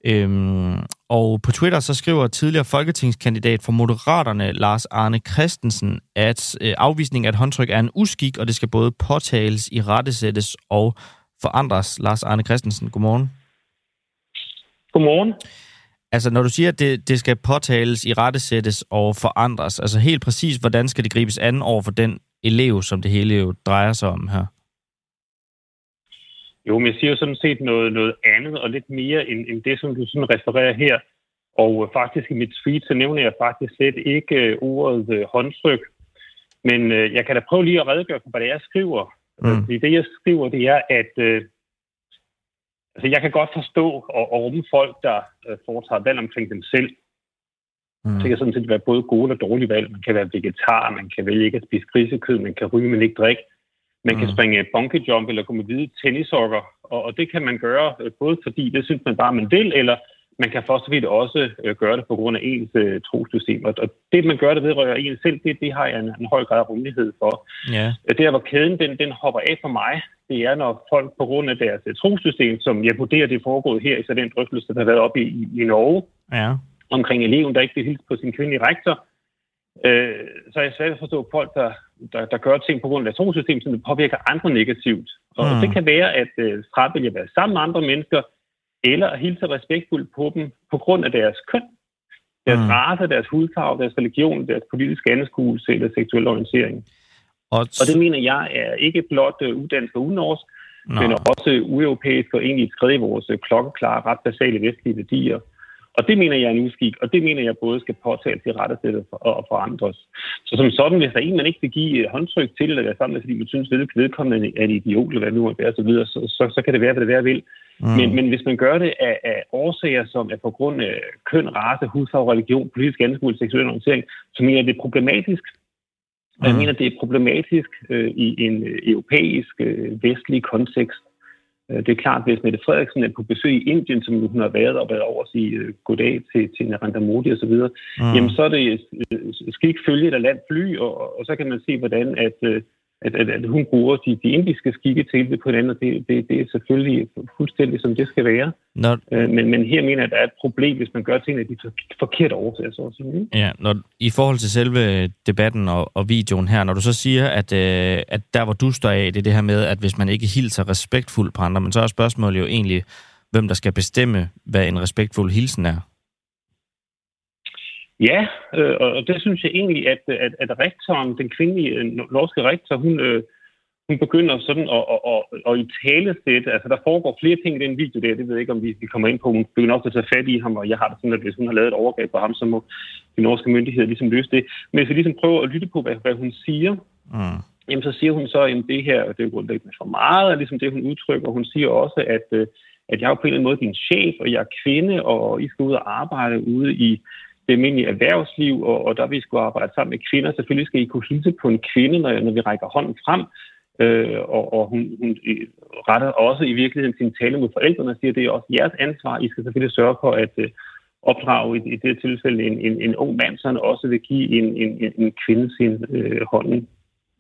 Øhm, og på Twitter så skriver tidligere folketingskandidat for Moderaterne, Lars Arne Christensen, at øh, afvisning af et håndtryk er en uskik, og det skal både påtales, i rettesættes og forandres. Lars Arne Christensen, godmorgen. Godmorgen. Altså, når du siger, at det, det skal påtales, i rettesættes og forandres, altså helt præcis, hvordan skal det gribes an over for den elev, som det hele jo drejer sig om her? Jo, men jeg siger jo sådan set noget, noget andet og lidt mere end, end det, som du sådan refererer her. Og faktisk i mit tweet, så nævner jeg faktisk slet ikke uh, ordet uh, håndtryk. Men uh, jeg kan da prøve lige at redegøre for, hvad det er, jeg skriver. Mm. Fordi det, jeg skriver, det er, at uh, Altså, jeg kan godt forstå og, og rumme folk, der øh, foretager valg omkring dem selv. Mm. Det kan sådan set være både gode og dårlige valg. Man kan være vegetar, man kan vælge ikke at spise grisekød, man kan ryge, men ikke drikke. Man mm. kan springe bungee jump eller gå med hvide tennissokker, og, og det kan man gøre øh, både fordi det synes man bare, man vil, eller man kan for så vidt også øh, gøre det på grund af ens øh, trosystem. Og, det, man gør, det vedrører en selv, det, det har jeg en, en høj grad af rummelighed for. Ja. Der, hvor kæden den, den hopper af for mig, det er, når folk på grund af deres øh, trosystem, som jeg vurderer, det er foregået her, i så den drøftelse, der har været oppe i, i, i Norge, Ja. omkring eleven, der ikke vil hilse på sin kvindelige rektor, øh, så er jeg svært at forstå folk, der, der, der gør ting på grund af deres trosystem, som det påvirker andre negativt. Og Mm. det kan være at øh, fravælge at være sammen med andre mennesker, eller at hilse respektfuldt på dem på grund af deres køn, deres Mm. race, deres hudfarve, deres religion, deres politiske anskuelse eller seksuelle orientering. Og, Og det mener jeg er ikke blot øh, uddansk og unorsk, Nå, men også ueuropæisk og egentlig i vores klokkeklare, ret basale vestlige værdier. Og det mener jeg er en uskik, og det mener jeg både skal påtales i rettesættet og forandres. Så som sådan, hvis der er en, man ikke vil give øh, håndtryk til, eller være sammen med, fordi man synes, at vedkommende er en idiot, eller hvad det nu måtte være, så, videre, så, så, så kan det være, hvad det være vil. mm. Men, men hvis man gør det af, af årsager, som er på grund af køn, race, hudfarve, religion, politisk anskuelse, seksuel orientering, så mener jeg, det er problematisk. Og jeg Mm. mener, det er problematisk øh, i en øh, europæisk, øh, vestlig kontekst. Øh, det er klart, hvis Mette Frederiksen er på besøg i Indien, som hun har været og været over at sige øh, goddag til, til Narendra Modi osv., mm. jamen så er det øh, skik følge et eller land fly, og, og så kan man se, hvordan at, at, at, at hun bruger de, de indiske skikke til det på hinanden, og det, det, det er selvfølgelig fuldstændig, som det skal være. Når, Øh, men, men her mener jeg, at der er et problem, hvis man gør tingene af de for- forkerte årsager, så at sige. Ja, når, i forhold til selve debatten og, og videoen her, når du så siger, at, øh, at der, hvor du står af, det er det her med, at hvis man ikke hilser respektfuldt på andre, men så er spørgsmålet jo egentlig, hvem der skal bestemme, hvad en respektfuld hilsen er. Ja, øh, og det synes jeg egentlig, at, at, at rektoren, den kvindelige øh, norske rektor, hun, øh, hun begynder sådan at, at, at, at i tale sætte, altså der foregår flere ting i den video der, det ved jeg ikke, om vi, vi kommer ind på, hun begynder også at tage fat i ham, og jeg har det sådan, at hvis hun har lavet et overgreb på ham, så må de norske myndigheder ligesom løse det. Men hvis vi ligesom prøver at lytte på, hvad, hvad hun siger, Mm. jamen så siger hun så, at det her det er grundlæggende for meget, og ligesom det, hun udtrykker. Hun siger også, at, øh, at jeg er på en eller anden måde din chef, og jeg er kvinde, og I skal ud og arbejde ude i det almindelige erhvervsliv, og, og der vi skulle arbejde sammen med kvinder. Selvfølgelig skal I kunne hilse på en kvinde, når, når vi rækker hånden frem. Øh, og, og hun, hun øh, retter også i virkeligheden sin tale mod forældrene og siger, at det er også jeres ansvar. I skal selvfølgelig sørge for at øh, opdrage i, i det tilfælde en, en, en ung mand, så han også vil give en, en, en- en kvinde sin øh, hånden.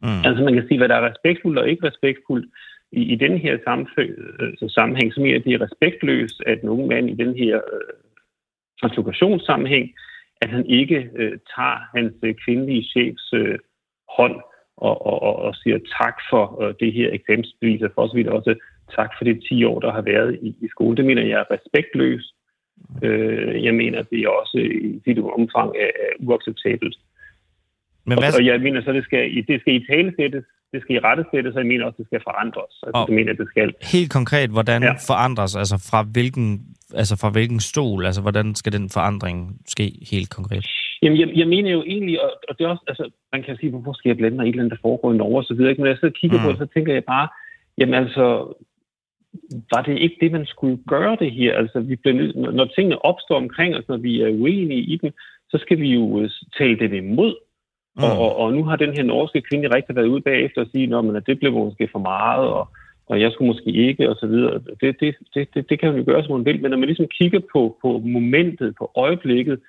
Mm. Altså man kan sige, hvad der er respektfuldt og ikke respektfuldt. I, i den her øh, sammenhæng, så mener jeg, at det er respektløst, at en ung mand i den her øh, translokationsssammenhæng, at han ikke øh, tager hans øh, kvindelige chefs øh, hånd og, og, og, og siger tak for øh, det her eksamensbevis, og for så vidt også tak for de 10 år, der har været i, i skole. Det mener jeg er respektløst. Øh, jeg mener, det er også i sit omfang er, er uacceptabelt. Men Og, hvad, og jeg mener så, det skal, det skal i talesættes, det skal i rettesættes, og jeg mener også, det skal forandres. Altså, Og- det mener jeg, det skal. helt konkret, hvordan. Ja. forandres, altså fra hvilken, altså fra hvilken stol, altså hvordan skal den forandring ske helt konkret? Jamen, jeg, jeg mener jo egentlig, og, og det er også, altså, man kan sige, hvorfor skal jeg blande mig i et eller andet, der foregår i Norge så ikke? men når jeg og kigger Mm. på det, så tænker jeg bare, jamen altså, var det ikke det, man skulle gøre det her? Altså, vi bliver når, når tingene opstår omkring os, når vi er uenige i dem, så skal vi jo øh, tale det imod. Mm. Og, og, og nu har den her norske kvinde rigtig været ude bagefter og sige, at det blev måske for meget, og, og jeg skulle måske ikke, og så videre. Det, det, det, det, det kan vi jo gøre, som hun vil, men når man ligesom kigger på, på momentet, på øjeblikket,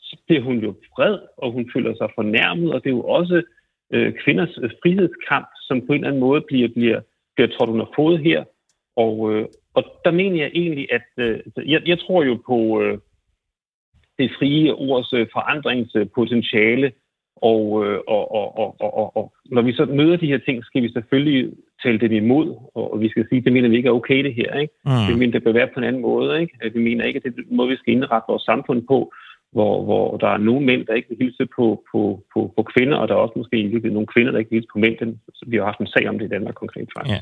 så bliver hun jo vred, og hun føler sig fornærmet, og det er jo også øh, kvinders øh, frihedskamp, som på en eller anden måde bliver, bliver, bliver trådt under fod her. Og, øh, og der mener jeg egentlig, at øh, altså, jeg, jeg tror jo på øh, det frie ords øh, forandringspotentiale, og, øh, og, og, og, og, og, og når vi så møder de her ting, skal vi selvfølgelig tale det imod, og, vi skal sige, at det mener vi ikke er okay det her. Ikke? Vi Mm. mener, det bør være på en anden måde. Ikke? Vi mener ikke, at det er den måde, vi skal indrette vores samfund på, hvor, hvor der er nogle mænd, der ikke vil hilse på, på, på, på kvinder, og der er også måske i virkeligheden nogle kvinder, der ikke vil hilse på mænd. Den- vi har haft en sag om det i Danmark konkret faktisk. Ja.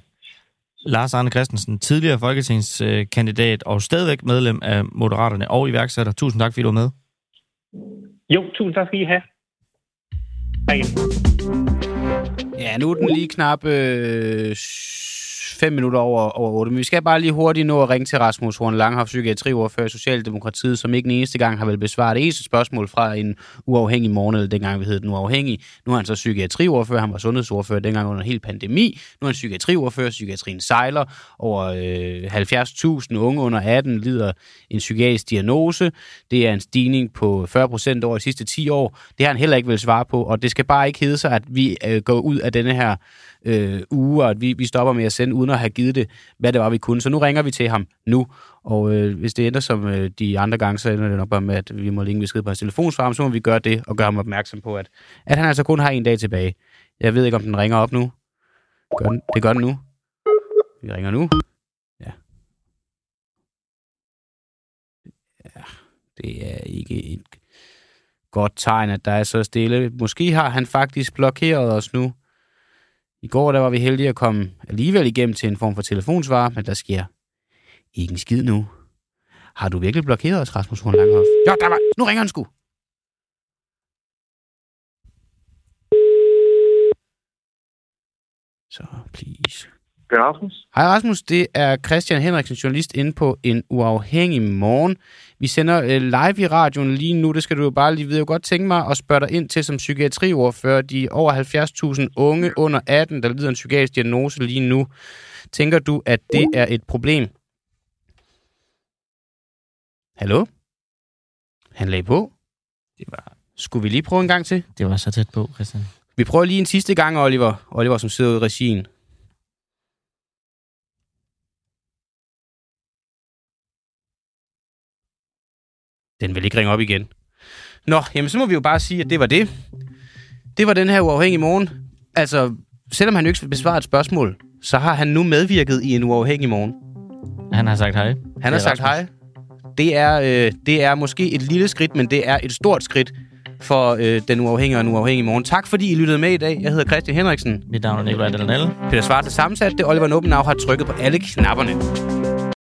Lars Arne Christensen, tidligere folketingskandidat og stadigvæk medlem af Moderaterne og iværksætter. Tusind tak, fordi du var med. Jo, tusind tak skal I have. Hej igen. Ja, nu er den lige knap øh, fem minutter over, over 8. Men vi skal bare lige hurtigt nå at ringe til Rasmus Horn Langhoff, psykiatriordfører i Socialdemokratiet, som ikke den eneste gang har vel besvaret det eneste spørgsmål fra en uafhængig morgen, eller dengang vi hed den uafhængig. Nu er han så psykiatriordfører, han var sundhedsordfører dengang under en hel pandemi. Nu er han psykiatriordfører, psykiatrien sejler. Over øh, 70.000 unge under 18 lider en psykiatrisk diagnose. Det er en stigning på 40 procent over de sidste 10 år. Det har han heller ikke vil svare på, og det skal bare ikke hedde sig, at vi øh, går ud af denne her øh, uge, og at vi, vi stopper med at sende, uden at have givet det, hvad det var, vi kunne. Så nu ringer vi til ham nu, og øh, hvis det ender som øh, de andre gange, så ender det nok bare med, at vi må længe besked på hans telefonsvar, så må vi gøre det og gøre ham opmærksom på, at, at han altså kun har en dag tilbage. Jeg ved ikke, om den ringer op nu. Gør den, det gør den nu. Vi ringer nu. Ja. Ja, det er ikke et godt tegn, at der er så stille. Måske har han faktisk blokeret os nu. I går der var vi heldige at komme alligevel igennem til en form for telefonsvar, men der sker ikke en skid nu. Har du virkelig blokeret os, Rasmus Horn Langhoff? Jo, der var... Nu ringer han sgu. Så, please. Det er Rasmus. Hej Rasmus, det er Christian Henriksen, journalist inde på En Uafhængig Morgen. Vi sender øh, live i radioen lige nu, det skal du jo bare lige vide. Jeg godt tænke mig at spørge dig ind til som psykiatriordfører. De over 70.000 unge under 18, der lider en psykiatrisk diagnose lige nu. Tænker du, at det er et problem? Hallo? Han lagde på. Det var, Skulle vi lige prøve en gang til? det var så tæt på, Christian. Vi prøver lige en sidste gang, Oliver. Oliver, som sidder ude i regien. Den vil ikke ringe op igen. Nå, jamen så må vi jo bare sige, at det var det. Det var den her uafhængige morgen. Altså, selvom han jo ikke besvarer et spørgsmål, så har han nu medvirket i en uafhængig morgen. Han har sagt hej. Han har sagt hej. Det er, øh, det er måske et lille skridt, men det er et stort skridt for øh, den uafhængige og den uafhængige morgen. Tak fordi I lyttede med i dag. Jeg hedder Christian Henriksen. Mit navn er Nikolaj Dalanelle. Peter Svart har sammensat det. Oliver Nobenau har trykket på alle knapperne.